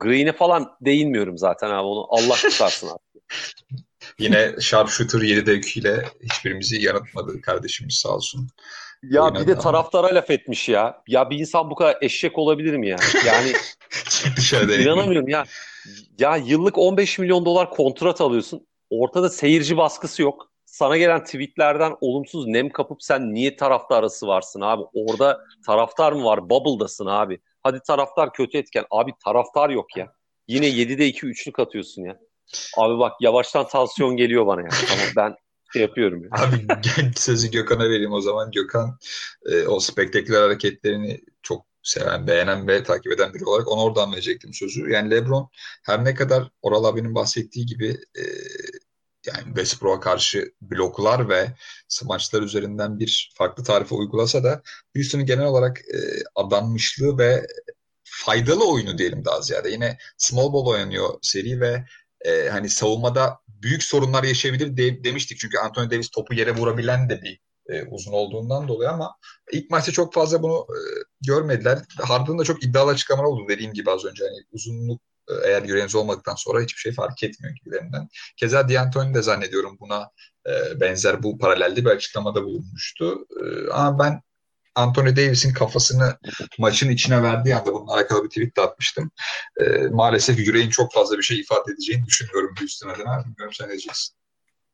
Green'e falan değinmiyorum zaten abi onu Allah [laughs] tutarsın abi. Yine sharpshooter 7'de ile hiçbirimizi yanıltmadı kardeşimiz sağ olsun. Ya Oynadı bir de ama. taraftara laf etmiş ya. Ya bir insan bu kadar eşek olabilir mi ya? Yani [laughs] dışarıda. inanamıyorum ya. Ya yıllık 15 milyon dolar kontrat alıyorsun. Ortada seyirci baskısı yok. Sana gelen tweetlerden olumsuz nem kapıp sen niye taraftar arası varsın abi? Orada taraftar mı var? Bubble'dasın abi. Hadi taraftar kötü etken. Abi taraftar yok ya. Yine 7'de 2 üçlük atıyorsun ya. Abi bak yavaştan tansiyon geliyor bana ya. Tamam ben şey yapıyorum ya. Abi sözü Gökhan'a vereyim o zaman. Gökhan e, o spektaküler hareketlerini çok seven, beğenen ve takip eden biri olarak ona oradan verecektim sözü. Yani LeBron her ne kadar Oral abinin bahsettiği gibi e, yani Westbrook'a karşı bloklar ve smaçlar üzerinden bir farklı tarife uygulasa da Houston'ın genel olarak e, adanmışlığı ve faydalı oyunu diyelim daha ziyade. Yine small ball oynanıyor seri ve e, hani savunmada büyük sorunlar yaşayabilir de- demiştik. Çünkü Anthony Davis topu yere vurabilen de bir e, uzun olduğundan dolayı ama ilk maçta çok fazla bunu e, görmediler. Harden'ın da çok iddialı açıklamalar oldu dediğim gibi az önce. Hani uzunluk eğer yüreğiniz olmadıktan sonra hiçbir şey fark etmiyor gibilerinden. Keza D'Antoni de zannediyorum buna e, benzer bu paralelde bir açıklamada bulunmuştu. E, ama ben Anthony Davis'in kafasını maçın içine verdiği anda bununla alakalı bir tweet de atmıştım. E, maalesef yüreğin çok fazla bir şey ifade edeceğini düşünmüyorum Houston adına. Bilmiyorum sen ne diyeceksin.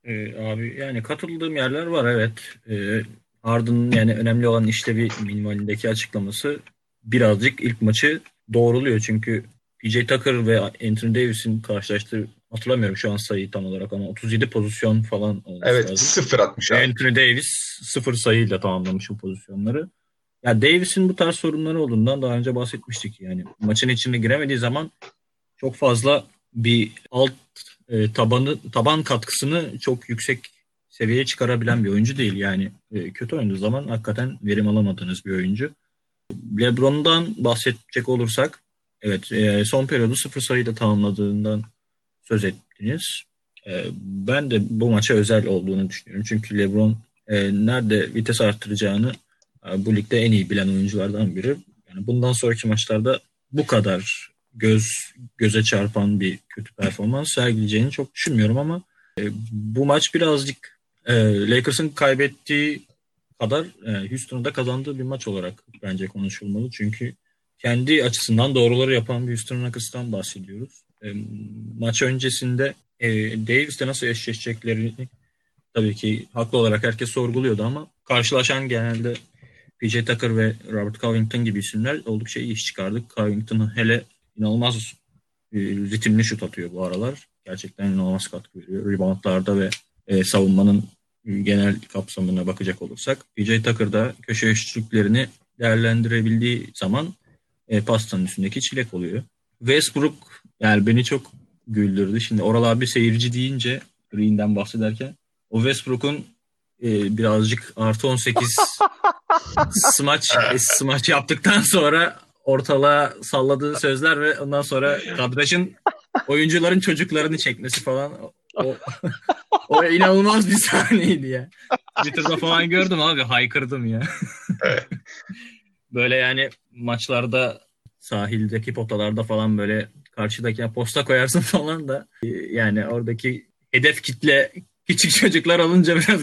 Ee, abi yani katıldığım yerler var evet. Ee, Harden'ın yani önemli olan işlevi minimalindeki açıklaması birazcık ilk maçı doğruluyor. Çünkü PJ Tucker ve Anthony Davis'in karşılaştığı hatırlamıyorum şu an sayıyı tam olarak ama 37 pozisyon falan olması Evet lazım. sıfır atmış abi. Anthony Davis sıfır sayıyla tamamlamış bu pozisyonları. Ya Davis'in bu tarz sorunları olduğundan daha önce bahsetmiştik. Yani maçın içine giremediği zaman çok fazla bir alt e, tabanı taban katkısını çok yüksek seviyeye çıkarabilen bir oyuncu değil. Yani e, kötü oynadığı zaman hakikaten verim alamadığınız bir oyuncu. LeBron'dan bahsedecek olursak evet e, son periyodu sıfır sayıyla tamamladığından söz ettiniz. E, ben de bu maça özel olduğunu düşünüyorum. Çünkü LeBron e, nerede vites arttıracağını e, bu ligde en iyi bilen oyunculardan biri. Yani bundan sonraki maçlarda bu kadar göz göze çarpan bir kötü performans sergileyeceğini çok düşünmüyorum ama e, bu maç birazcık e, Lakers'ın kaybettiği kadar e, Houston'un da kazandığı bir maç olarak bence konuşulmalı. Çünkü kendi açısından doğruları yapan bir Houston Rockets'tan bahsediyoruz. E, maç öncesinde e, Davis'le nasıl eşleşeceklerini tabii ki haklı olarak herkes sorguluyordu ama karşılaşan genelde PJ Tucker ve Robert Covington gibi isimler oldukça iyi iş çıkardı. Covington hele inanılmaz e, ritimli şut atıyor bu aralar. Gerçekten inanılmaz katkı veriyor. Reboundlarda ve e, savunmanın genel kapsamına bakacak olursak PJ Tucker da köşe üçlüklerini değerlendirebildiği zaman e, pastanın üstündeki çilek oluyor. Westbrook yani beni çok güldürdü. Şimdi Oral abi seyirci deyince Green'den bahsederken o Westbrook'un e, birazcık artı 18 [laughs] smaç, smaç yaptıktan sonra ortalığa salladığı sözler ve ondan sonra kadrajın oyuncuların çocuklarını çekmesi falan o, [laughs] o inanılmaz bir sahneydi ya. Twitter'da falan gördüm abi haykırdım ya. [laughs] böyle yani maçlarda sahildeki potalarda falan böyle karşıdaki posta koyarsın [laughs] falan da yani oradaki hedef kitle küçük çocuklar olunca [laughs] biraz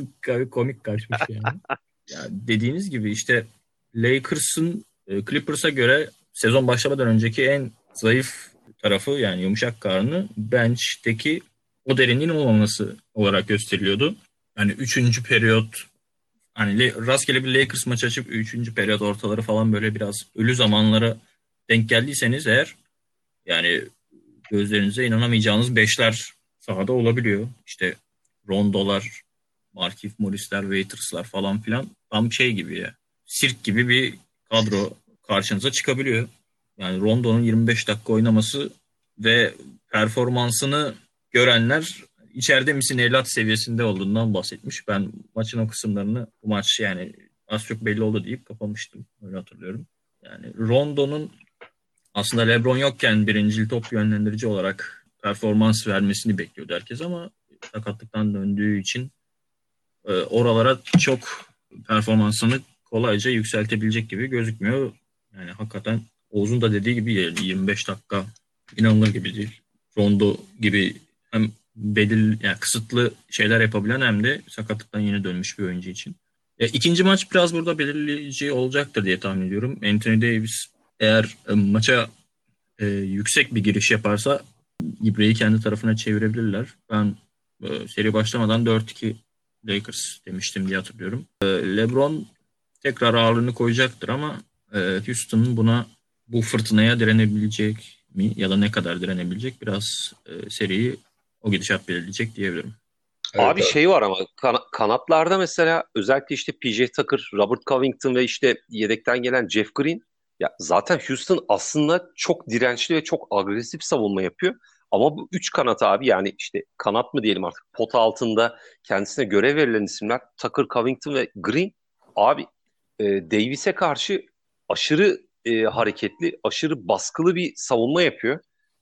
komik kaçmış yani. ya dediğiniz gibi işte Lakers'ın e, Clippers'a göre sezon başlamadan önceki en zayıf tarafı yani yumuşak karnı bench'teki o derinliğin olmaması olarak gösteriliyordu. Yani üçüncü periyot hani rastgele bir Lakers maçı açıp üçüncü periyot ortaları falan böyle biraz ölü zamanlara denk geldiyseniz eğer yani gözlerinize inanamayacağınız beşler sahada olabiliyor. İşte Rondolar, Markif Morris'ler, Waiters'lar falan filan tam şey gibi ya. Sirk gibi bir kadro karşınıza çıkabiliyor. Yani Rondo'nun 25 dakika oynaması ve performansını görenler içeride misin evlat seviyesinde olduğundan bahsetmiş. Ben maçın o kısımlarını bu maç yani az çok belli oldu deyip kapamıştım. Öyle hatırlıyorum. Yani Rondo'nun aslında LeBron yokken birincil top yönlendirici olarak performans vermesini bekliyordu herkes ama sakatlıktan döndüğü için e, oralara çok performansını kolayca yükseltebilecek gibi gözükmüyor. Yani hakikaten Oğuz'un da dediği gibi 25 dakika inanılır gibi değil. Rondo gibi hem belirli yani kısıtlı şeyler yapabilen hem de sakatlıktan yeni dönmüş bir oyuncu için. E, ikinci maç biraz burada belirleyici olacaktır diye tahmin ediyorum. Anthony Davis eğer e, maça e, yüksek bir giriş yaparsa İbre'yi kendi tarafına çevirebilirler. Ben e, seri başlamadan 4-2 Lakers demiştim diye hatırlıyorum. E, LeBron tekrar ağırlığını koyacaktır ama e, Houston'un buna bu fırtınaya direnebilecek mi ya da ne kadar direnebilecek biraz e, seriyi o gidişat belirleyecek diyebilirim. Evet, abi, abi şey var ama kan- kanatlarda mesela özellikle işte PJ Tucker, Robert Covington ve işte yedekten gelen Jeff Green ya zaten Houston aslında çok dirençli ve çok agresif savunma yapıyor. Ama bu üç kanat abi yani işte kanat mı diyelim artık pot altında kendisine görev verilen isimler Tucker, Covington ve Green abi e, Davis'e karşı aşırı e, hareketli, aşırı baskılı bir savunma yapıyor.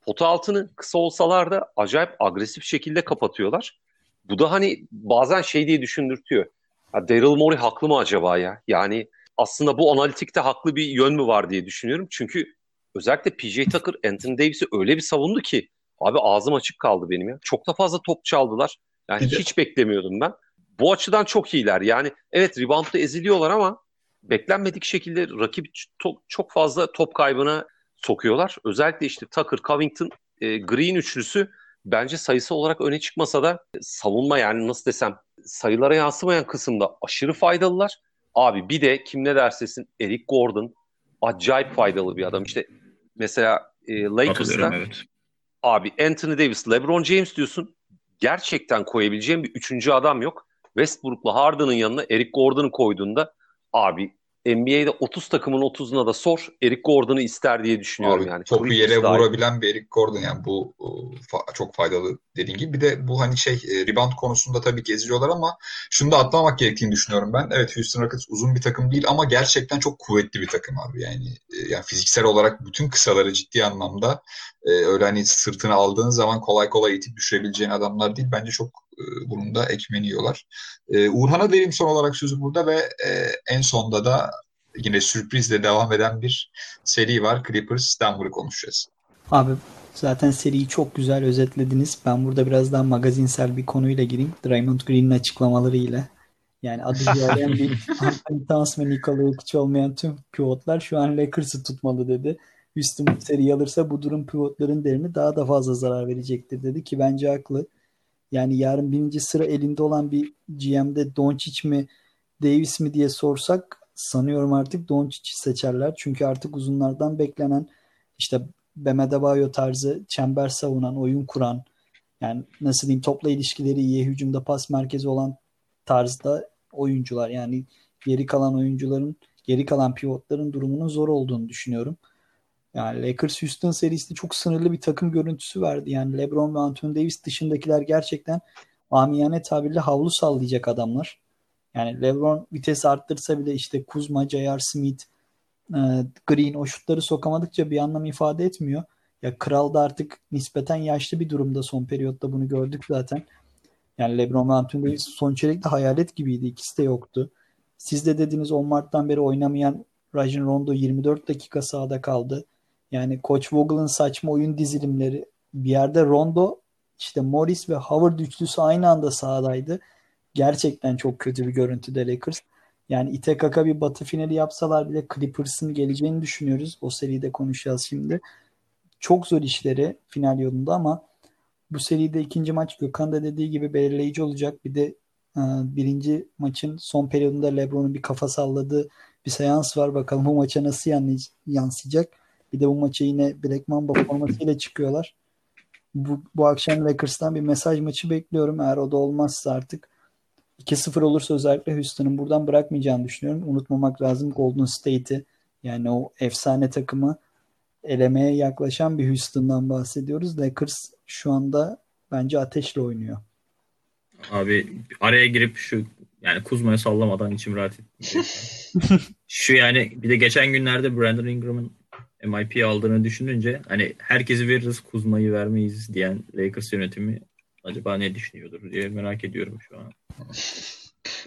Pota altını kısa olsalar da acayip agresif şekilde kapatıyorlar. Bu da hani bazen şey diye düşündürtüyor. Daryl Morey haklı mı acaba ya? Yani aslında bu analitikte haklı bir yön mü var diye düşünüyorum. Çünkü özellikle PJ Tucker Anthony Davis'i öyle bir savundu ki abi ağzım açık kaldı benim ya. Çok da fazla top çaldılar. Yani hiç beklemiyordum ben. Bu açıdan çok iyiler. Yani evet reboundda eziliyorlar ama beklenmedik şekilde rakip çok, çok fazla top kaybına sokuyorlar. Özellikle işte Tucker, Covington, e, Green üçlüsü bence sayısı olarak öne çıkmasa da savunma yani nasıl desem sayılara yansımayan kısımda aşırı faydalılar. Abi bir de kim ne dersesin Eric Gordon acayip faydalı bir adam. İşte mesela e, Lakers'ta evet. abi Anthony Davis, LeBron James diyorsun. Gerçekten koyabileceğim bir üçüncü adam yok. Westbrook'la Harden'ın yanına Eric Gordon'u koyduğunda abi NBA'de 30 takımın 30'una da sor Eric Gordon'u ister diye düşünüyorum Abi, yani. Topu yere vurabilen bir Eric Gordon yani bu fa- çok faydalı dediğin gibi. Bir de bu hani şey e, rebound konusunda tabii ki eziliyorlar ama şunu da atlamak gerektiğini düşünüyorum ben. Evet Houston Rockets uzun bir takım değil ama gerçekten çok kuvvetli bir takım abi. Yani e, yani fiziksel olarak bütün kısaları ciddi anlamda e, öyle hani sırtını aldığın zaman kolay kolay itip düşürebileceğin adamlar değil. Bence çok e, bunun da ekmeğini yiyorlar. E, Uğurhan'a vereyim son olarak sözü burada ve e, en sonda da yine sürprizle devam eden bir seri var. Clippers Denver'ı konuşacağız. Abi zaten seriyi çok güzel özetlediniz. Ben burada biraz daha magazinsel bir konuyla gireyim. Draymond Green'in açıklamalarıyla. Yani adı yarayan bir [laughs] Anthony Towns ve Nikola Jokic olmayan tüm pivotlar şu an Lakers'ı tutmalı dedi. Houston bu seriyi alırsa bu durum pivotların değerini daha da fazla zarar verecektir dedi ki bence haklı. Yani yarın birinci sıra elinde olan bir GM'de Doncic mi Davis mi diye sorsak sanıyorum artık Doncic'i seçerler. Çünkü artık uzunlardan beklenen işte Bam Adebayo tarzı çember savunan, oyun kuran yani nasıl diyeyim topla ilişkileri iyi, hücumda pas merkezi olan tarzda oyuncular. Yani geri kalan oyuncuların, geri kalan pivotların durumunun zor olduğunu düşünüyorum. Yani Lakers Houston serisi çok sınırlı bir takım görüntüsü verdi. Yani LeBron ve Anthony Davis dışındakiler gerçekten amiyane tabirle havlu sallayacak adamlar. Yani LeBron vites arttırsa bile işte Kuzma, J.R. Smith, e, Green o şutları sokamadıkça bir anlam ifade etmiyor. Ya Kral da artık nispeten yaşlı bir durumda son periyotta bunu gördük zaten. Yani LeBron ve Anthony Davis son çeyrekte hayalet gibiydi. İkisi de yoktu. Siz de dediniz 10 Mart'tan beri oynamayan Rajon Rondo 24 dakika sahada kaldı. Yani Coach Vogel'ın saçma oyun dizilimleri bir yerde Rondo işte Morris ve Howard üçlüsü aynı anda sahadaydı. Gerçekten çok kötü bir görüntüde Lakers. Yani ite kaka bir batı finali yapsalar bile Clippers'ın geleceğini düşünüyoruz. O seride konuşacağız şimdi. Çok zor işleri final yolunda ama bu seride ikinci maç Gökhan da dediği gibi belirleyici olacak. Bir de e, birinci maçın son periyodunda LeBron'un bir kafa salladığı bir seans var. Bakalım bu maça nasıl yansıyacak. Bir de bu maça yine Black Mamba formasıyla çıkıyorlar. Bu, bu akşam Lakers'tan bir mesaj maçı bekliyorum. Eğer o da olmazsa artık 2-0 olursa özellikle Houston'ın buradan bırakmayacağını düşünüyorum. Unutmamak lazım Golden State'i yani o efsane takımı elemeye yaklaşan bir Houston'dan bahsediyoruz. Lakers şu anda bence ateşle oynuyor. Abi araya girip şu yani Kuzma'ya sallamadan içim rahat etti. [laughs] şu yani bir de geçen günlerde Brandon Ingram'ın MIP aldığını düşününce hani herkesi veririz Kuzma'yı vermeyiz diyen Lakers yönetimi acaba ne düşünüyordur diye merak ediyorum şu an.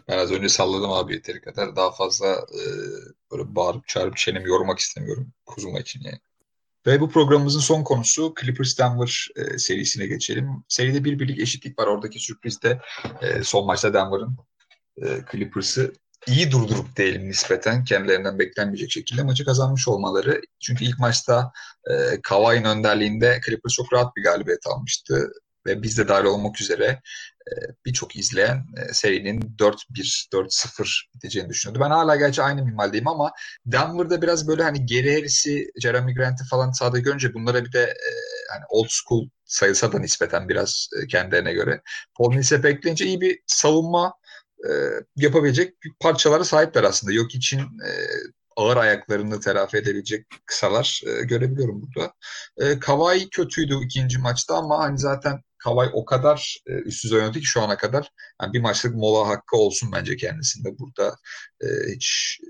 Ben az önce salladım abi yeteri kadar. Daha fazla e, böyle bağırıp çağırıp çenemi yormak istemiyorum Kuzma için yani. Ve bu programımızın son konusu Clippers Denver e, serisine geçelim. Seride bir birlik eşitlik var. Oradaki sürpriz de e, son maçta Denver'ın e, Clippers'ı iyi durdurup diyelim nispeten kendilerinden beklenmeyecek şekilde maçı kazanmış olmaları. Çünkü ilk maçta e, Kawhi'nin önderliğinde Clippers çok rahat bir galibiyet almıştı ve biz de dahil olmak üzere e, birçok izleyen e, serinin 4-1, 4-0 biteceğini düşünüyordu. Ben hala gerçi aynı minvaldeyim ama Denver'da biraz böyle hani geri Harris'i, Jeremy Grant'i falan sahada görünce bunlara bir de e, hani old school sayılsa da nispeten biraz kendilerine göre. Paul Millsap ekleyince iyi bir savunma yapabilecek parçalara sahipler aslında. Yok için ağır ayaklarını telafi edebilecek kısalar e, görebiliyorum burada. E, Kavai kötüydü ikinci maçta ama hani zaten Kavai o kadar e, üst oynadı ki şu ana kadar yani bir maçlık mola hakkı olsun bence kendisinde. Burada e, hiç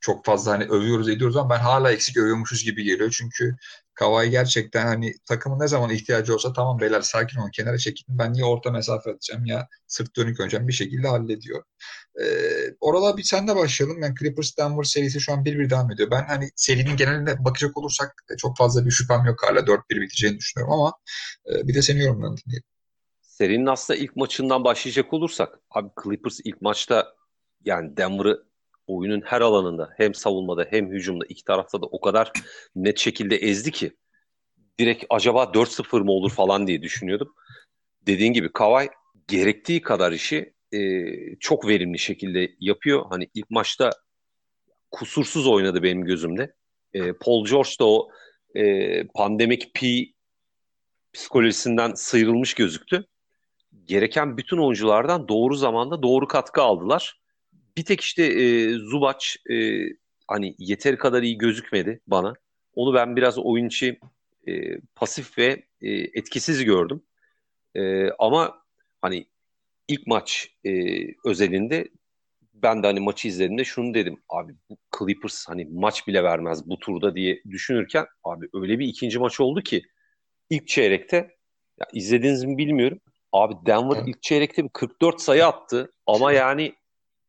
çok fazla hani övüyoruz ediyoruz ama ben hala eksik övüyormuşuz gibi geliyor. Çünkü Kavai gerçekten hani takımın ne zaman ihtiyacı olsa tamam beyler sakin olun kenara çekin ben ya orta mesafe atacağım ya sırt dönük oynayacağım bir şekilde hallediyor. Ee, oralar bir senle başlayalım. Yani Clippers Denver serisi şu an 1-1 devam ediyor. Ben hani serinin geneline bakacak olursak e, çok fazla bir şüphem yok hala 4-1 biteceğini düşünüyorum ama e, bir de senin yorumlarını dinleyelim. Serinin aslında ilk maçından başlayacak olursak abi Clippers ilk maçta yani Denver'ı oyunun her alanında hem savunmada hem hücumda iki tarafta da o kadar net şekilde ezdi ki direkt acaba 4-0 mı olur falan diye düşünüyordum. Dediğin gibi Kawhi gerektiği kadar işi e, çok verimli şekilde yapıyor. Hani ilk maçta kusursuz oynadı benim gözümde. E, Paul George da o e, pandemik P psikolojisinden sıyrılmış gözüktü. Gereken bütün oyunculardan doğru zamanda doğru katkı aldılar. Bir tek işte e, Zubac e, hani yeteri kadar iyi gözükmedi bana. Onu ben biraz oyun içi e, pasif ve e, etkisiz gördüm. E, ama hani ilk maç e, özelinde ben de hani maçı izlediğimde şunu dedim. Abi bu Clippers hani maç bile vermez bu turda diye düşünürken abi öyle bir ikinci maç oldu ki ilk çeyrekte ya izlediğiniz mi bilmiyorum. Abi Denver ilk çeyrekte bir 44 sayı attı ama [laughs] yani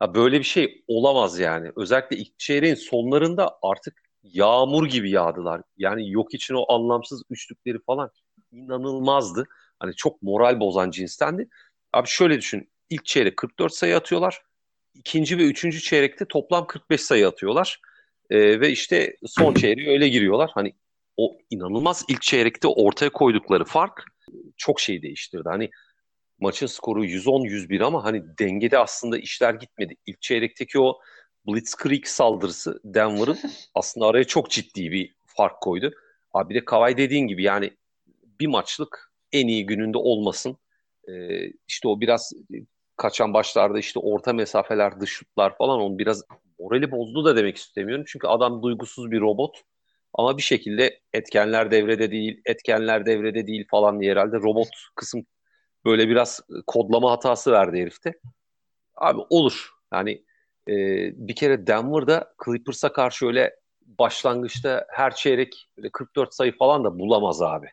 ya böyle bir şey olamaz yani. Özellikle ilk çeyreğin sonlarında artık yağmur gibi yağdılar. Yani yok için o anlamsız üçlükleri falan inanılmazdı. Hani çok moral bozan cinstendi. Abi şöyle düşün. İlk çeyrek 44 sayı atıyorlar. İkinci ve üçüncü çeyrekte toplam 45 sayı atıyorlar. Ee, ve işte son çeyreğe öyle giriyorlar. Hani o inanılmaz ilk çeyrekte ortaya koydukları fark çok şey değiştirdi. Hani maçın skoru 110-101 ama hani dengede aslında işler gitmedi. İlk çeyrekteki o Blitzkrieg saldırısı Denver'ın [laughs] aslında araya çok ciddi bir fark koydu. Abi de Kawhi dediğin gibi yani bir maçlık en iyi gününde olmasın. Ee, işte o biraz kaçan başlarda işte orta mesafeler, dış şutlar falan onu biraz morali bozdu da demek istemiyorum. Çünkü adam duygusuz bir robot. Ama bir şekilde etkenler devrede değil, etkenler devrede değil falan diye herhalde robot kısım böyle biraz kodlama hatası verdi herifte. Abi olur. Yani e, bir kere Denver'da Clippers'a karşı öyle başlangıçta her çeyrek 44 sayı falan da bulamaz abi.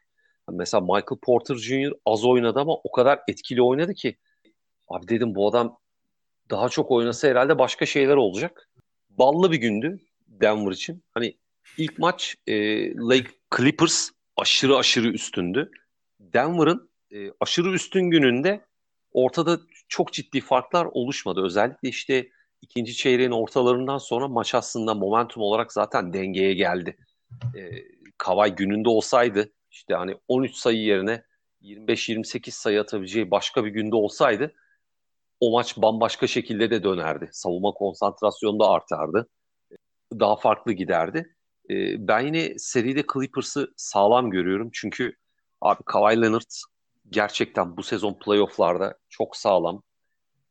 Mesela Michael Porter Jr. az oynadı ama o kadar etkili oynadı ki abi dedim bu adam daha çok oynasa herhalde başka şeyler olacak. Ballı bir gündü Denver için. Hani ilk maç e, Lake Clippers aşırı aşırı üstündü. Denver'ın e, aşırı üstün gününde ortada çok ciddi farklar oluşmadı. Özellikle işte ikinci çeyreğin ortalarından sonra maç aslında momentum olarak zaten dengeye geldi. E, Kavay gününde olsaydı işte hani 13 sayı yerine 25-28 sayı atabileceği başka bir günde olsaydı o maç bambaşka şekilde de dönerdi. Savunma konsantrasyonu da artardı. Daha farklı giderdi. E, ben yine seride Clippers'ı sağlam görüyorum. Çünkü abi Kawhi Leonard gerçekten bu sezon playofflarda çok sağlam.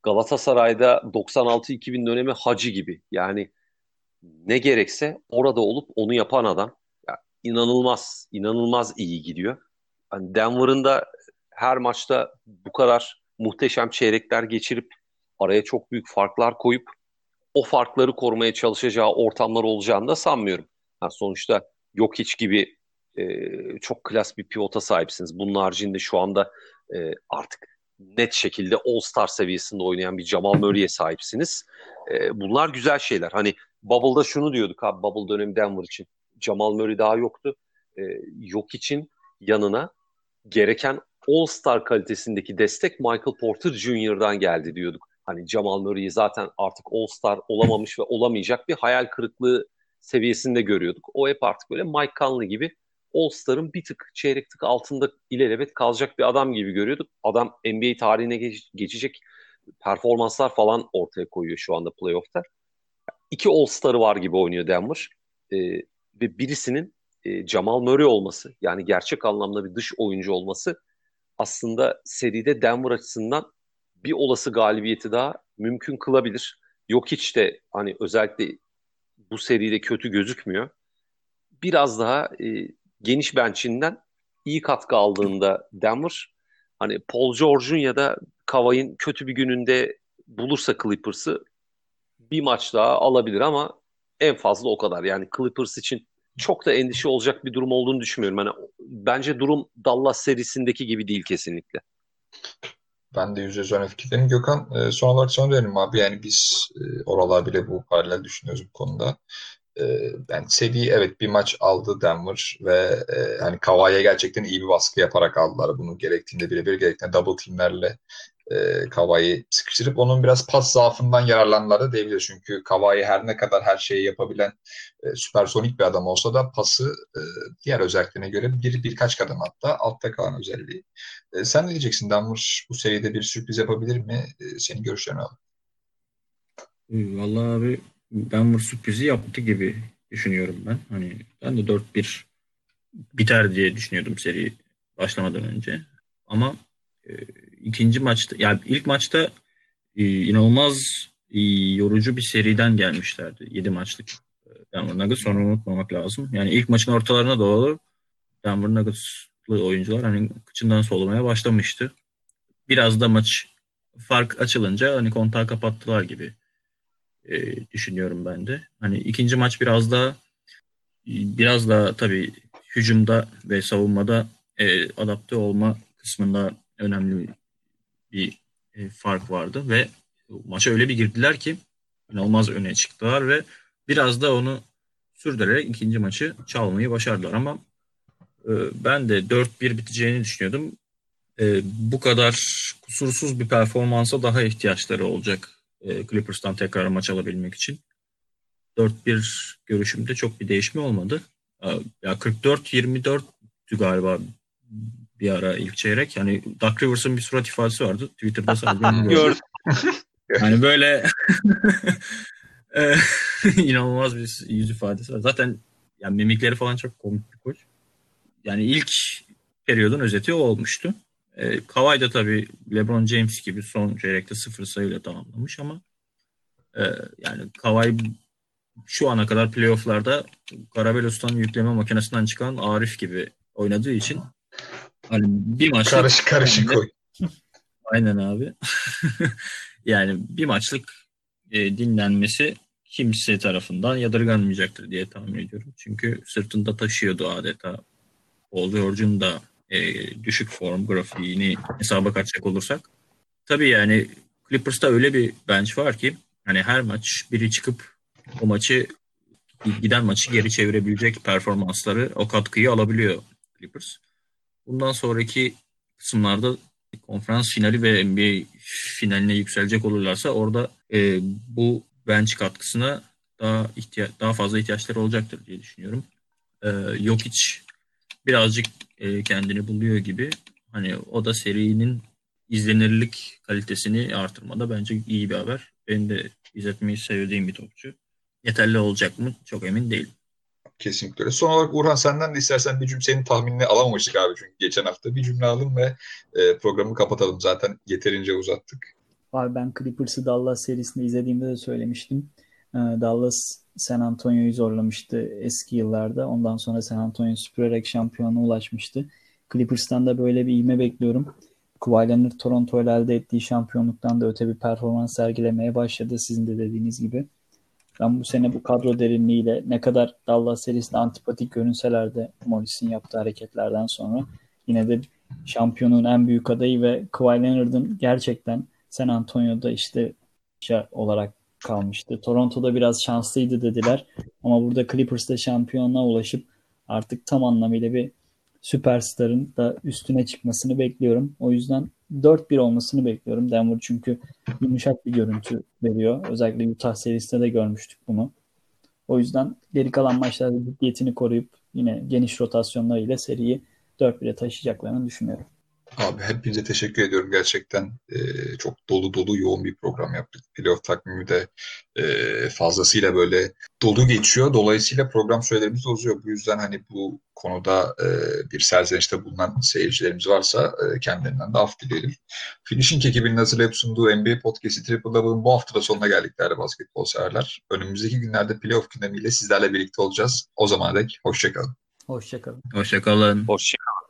Galatasaray'da 96-2000 dönemi hacı gibi. Yani ne gerekse orada olup onu yapan adam. Ya, inanılmaz, inanılmaz iyi gidiyor. Yani Denver'ın da her maçta bu kadar muhteşem çeyrekler geçirip araya çok büyük farklar koyup o farkları korumaya çalışacağı ortamlar olacağını da sanmıyorum. Yani sonuçta yok hiç gibi e, çok klas bir pivota sahipsiniz. Bunun haricinde şu anda e, artık net şekilde All-Star seviyesinde oynayan bir Jamal Murray'e sahipsiniz. E, bunlar güzel şeyler. Hani Bubble'da şunu diyorduk abi Bubble dönemi Denver için. Jamal Murray daha yoktu. E, yok için yanına gereken All-Star kalitesindeki destek Michael Porter Jr.'dan geldi diyorduk. Hani Jamal Murray'i zaten artık All-Star olamamış ve olamayacak bir hayal kırıklığı seviyesinde görüyorduk. O hep artık böyle Mike Conley gibi All-Star'ın bir tık çeyrek tık altında ilelebet kalacak bir adam gibi görüyorduk. Adam NBA tarihine geç, geçecek performanslar falan ortaya koyuyor şu anda playoff'ta. İki All-Star'ı var gibi oynuyor Denver. Ee, ve birisinin e, Jamal Murray olması yani gerçek anlamda bir dış oyuncu olması aslında seride Denver açısından bir olası galibiyeti daha mümkün kılabilir. Yok hiç de hani özellikle bu seride kötü gözükmüyor. Biraz daha e, geniş benchinden iyi katkı aldığında Denver hani Paul George'un ya da Kavay'ın kötü bir gününde bulursa Clippers'ı bir maç daha alabilir ama en fazla o kadar. Yani Clippers için çok da endişe olacak bir durum olduğunu düşünmüyorum. Yani bence durum Dallas serisindeki gibi değil kesinlikle. Ben de yüzde yüz öyle fikirdeyim. Gökhan e, son olarak sana dönelim abi. Yani biz e, oralar bile bu paralel düşünüyoruz bu konuda. E, yani seri evet bir maç aldı Denver ve e, hani Kawhi'ye gerçekten iyi bir baskı yaparak aldılar. Bunu gerektiğinde birebir gerektiğinde double teamlerle e, Kawhi'yi sıkıştırıp onun biraz pas zaafından yararlandılar da diyebiliriz. Çünkü Kawhi her ne kadar her şeyi yapabilen e, süpersonik bir adam olsa da pası e, diğer özelliklerine göre bir birkaç kadem hatta altta kalan özelliği. E, sen ne diyeceksin? Denver bu seride bir sürpriz yapabilir mi? E, senin görüşlerini alalım. Vallahi abi Denver sürprizi yaptı gibi düşünüyorum ben. Hani ben de 4-1 biter diye düşünüyordum seri başlamadan önce. Ama e, ikinci maçta yani ilk maçta e, inanılmaz e, yorucu bir seriden gelmişlerdi. 7 maçlık e, Denver Nuggets sonra unutmamak lazım. Yani ilk maçın ortalarına doğru Denver Nuggets'lı oyuncular hani kıçından solumaya başlamıştı. Biraz da maç fark açılınca hani kontağı kapattılar gibi e, düşünüyorum ben de. Hani ikinci maç biraz daha biraz daha tabii hücumda ve savunmada e, adapte olma kısmında önemli bir e, fark vardı ve maça öyle bir girdiler ki inanılmaz öne çıktılar ve biraz da onu sürdürerek ikinci maçı çalmayı başardılar ama e, ben de 4-1 biteceğini düşünüyordum. E, bu kadar kusursuz bir performansa daha ihtiyaçları olacak e, Clippers'tan tekrar maç alabilmek için. 4-1 görüşümde çok bir değişme olmadı. Ya 44-24 galiba bir ara ilk çeyrek. Yani Duck Rivers'ın bir surat ifadesi vardı. Twitter'da [laughs] sadece gördüm. [laughs] yani böyle [laughs] e, inanılmaz bir yüz ifadesi var. Zaten yani mimikleri falan çok komik bir koç. Yani ilk periyodun özeti o olmuştu. E, Kawhi da tabii LeBron James gibi son çeyrekte sıfır sayıyla tamamlamış ama e, yani Kawhi şu ana kadar playofflarda Karabelos'tan yükleme makinesinden çıkan Arif gibi oynadığı için hani bir maçlık Karışık karışık oy. [laughs] Aynen abi. [laughs] yani bir maçlık e, dinlenmesi kimse tarafından yadırganmayacaktır diye tahmin ediyorum. Çünkü sırtında taşıyordu adeta. Paul George'un da e, düşük form grafiğini hesaba katacak olursak. Tabii yani Clippers'ta öyle bir bench var ki hani her maç biri çıkıp o maçı giden maçı geri çevirebilecek performansları o katkıyı alabiliyor Clippers. Bundan sonraki kısımlarda konferans finali ve NBA finaline yükselecek olurlarsa orada e, bu bench katkısına daha ihtiya- daha fazla ihtiyaçları olacaktır diye düşünüyorum. E, Jokic birazcık e, kendini buluyor gibi. Hani o da serinin izlenirlik kalitesini artırmada bence iyi bir haber. Benim de izletmeyi sevdiğim bir topçu. Yeterli olacak mı? Çok emin değilim. Kesinlikle öyle. Son olarak Urhan senden de istersen bir cümle senin tahminini alamamıştık abi çünkü geçen hafta. Bir cümle alalım ve e, programı kapatalım. Zaten yeterince uzattık. Abi ben Clippers'ı Dallas serisinde izlediğimde de söylemiştim. Ee, Dallas San Antonio'yu zorlamıştı eski yıllarda. Ondan sonra San Antonio süpürerek şampiyona ulaşmıştı. Clippers'tan da böyle bir ivme bekliyorum. Kawhi Leonard Toronto ile elde ettiği şampiyonluktan da öte bir performans sergilemeye başladı sizin de dediğiniz gibi. Ben bu sene bu kadro derinliğiyle ne kadar Dallas serisinde antipatik görünseler de Morris'in yaptığı hareketlerden sonra yine de şampiyonun en büyük adayı ve Kawhi Leonard'ın gerçekten San Antonio'da işte olarak kalmıştı. Toronto'da biraz şanslıydı dediler. Ama burada Clippers'ta şampiyonluğa ulaşıp artık tam anlamıyla bir süperstarın da üstüne çıkmasını bekliyorum. O yüzden 4-1 olmasını bekliyorum. Denver çünkü yumuşak bir görüntü veriyor. Özellikle Utah serisinde de görmüştük bunu. O yüzden geri kalan maçlarda ciddiyetini koruyup yine geniş rotasyonlarıyla seriyi 4-1'e taşıyacaklarını düşünüyorum. Abi hepinize teşekkür ediyorum gerçekten. E, çok dolu dolu yoğun bir program yaptık. Playoff takvimi de e, fazlasıyla böyle dolu geçiyor. Dolayısıyla program sürelerimiz de uzuyor. Bu yüzden hani bu konuda e, bir serzenişte bulunan seyircilerimiz varsa e, kendilerinden de af dileyelim. Finishing ekibinin hazırlayıp sunduğu NBA Podcast'i Triple Double'ın bu hafta da sonuna geldik değerli basketbol severler. Önümüzdeki günlerde playoff gündemiyle sizlerle birlikte olacağız. O zamana dek hoşçakalın. Hoşçakalın. Hoşçakalın. Hoşçakalın.